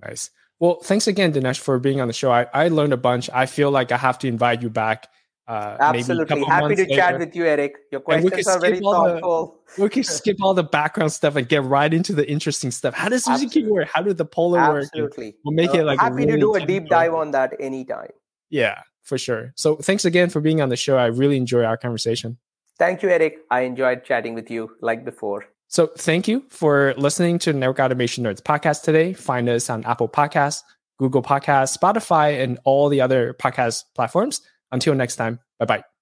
Speaker 1: Nice. Well, thanks again, Dinesh, for being on the show. I, I learned a bunch. I feel like I have to invite you back.
Speaker 2: Uh, Absolutely. Happy to later. chat with you, Eric. Your questions are very thoughtful.
Speaker 1: The, we can *laughs* skip all the background stuff and get right into the interesting stuff. How does SuzieQ work? How do the poller
Speaker 2: Absolutely. work? Absolutely.
Speaker 1: We'll make uh, it like
Speaker 2: happy really to do a deep dive on that anytime.
Speaker 1: Yeah, for sure. So thanks again for being on the show. I really enjoy our conversation.
Speaker 2: Thank you, Eric. I enjoyed chatting with you like before.
Speaker 1: So thank you for listening to Network Automation Nerds podcast today. Find us on Apple Podcasts, Google Podcasts, Spotify, and all the other podcast platforms. Until next time, bye bye.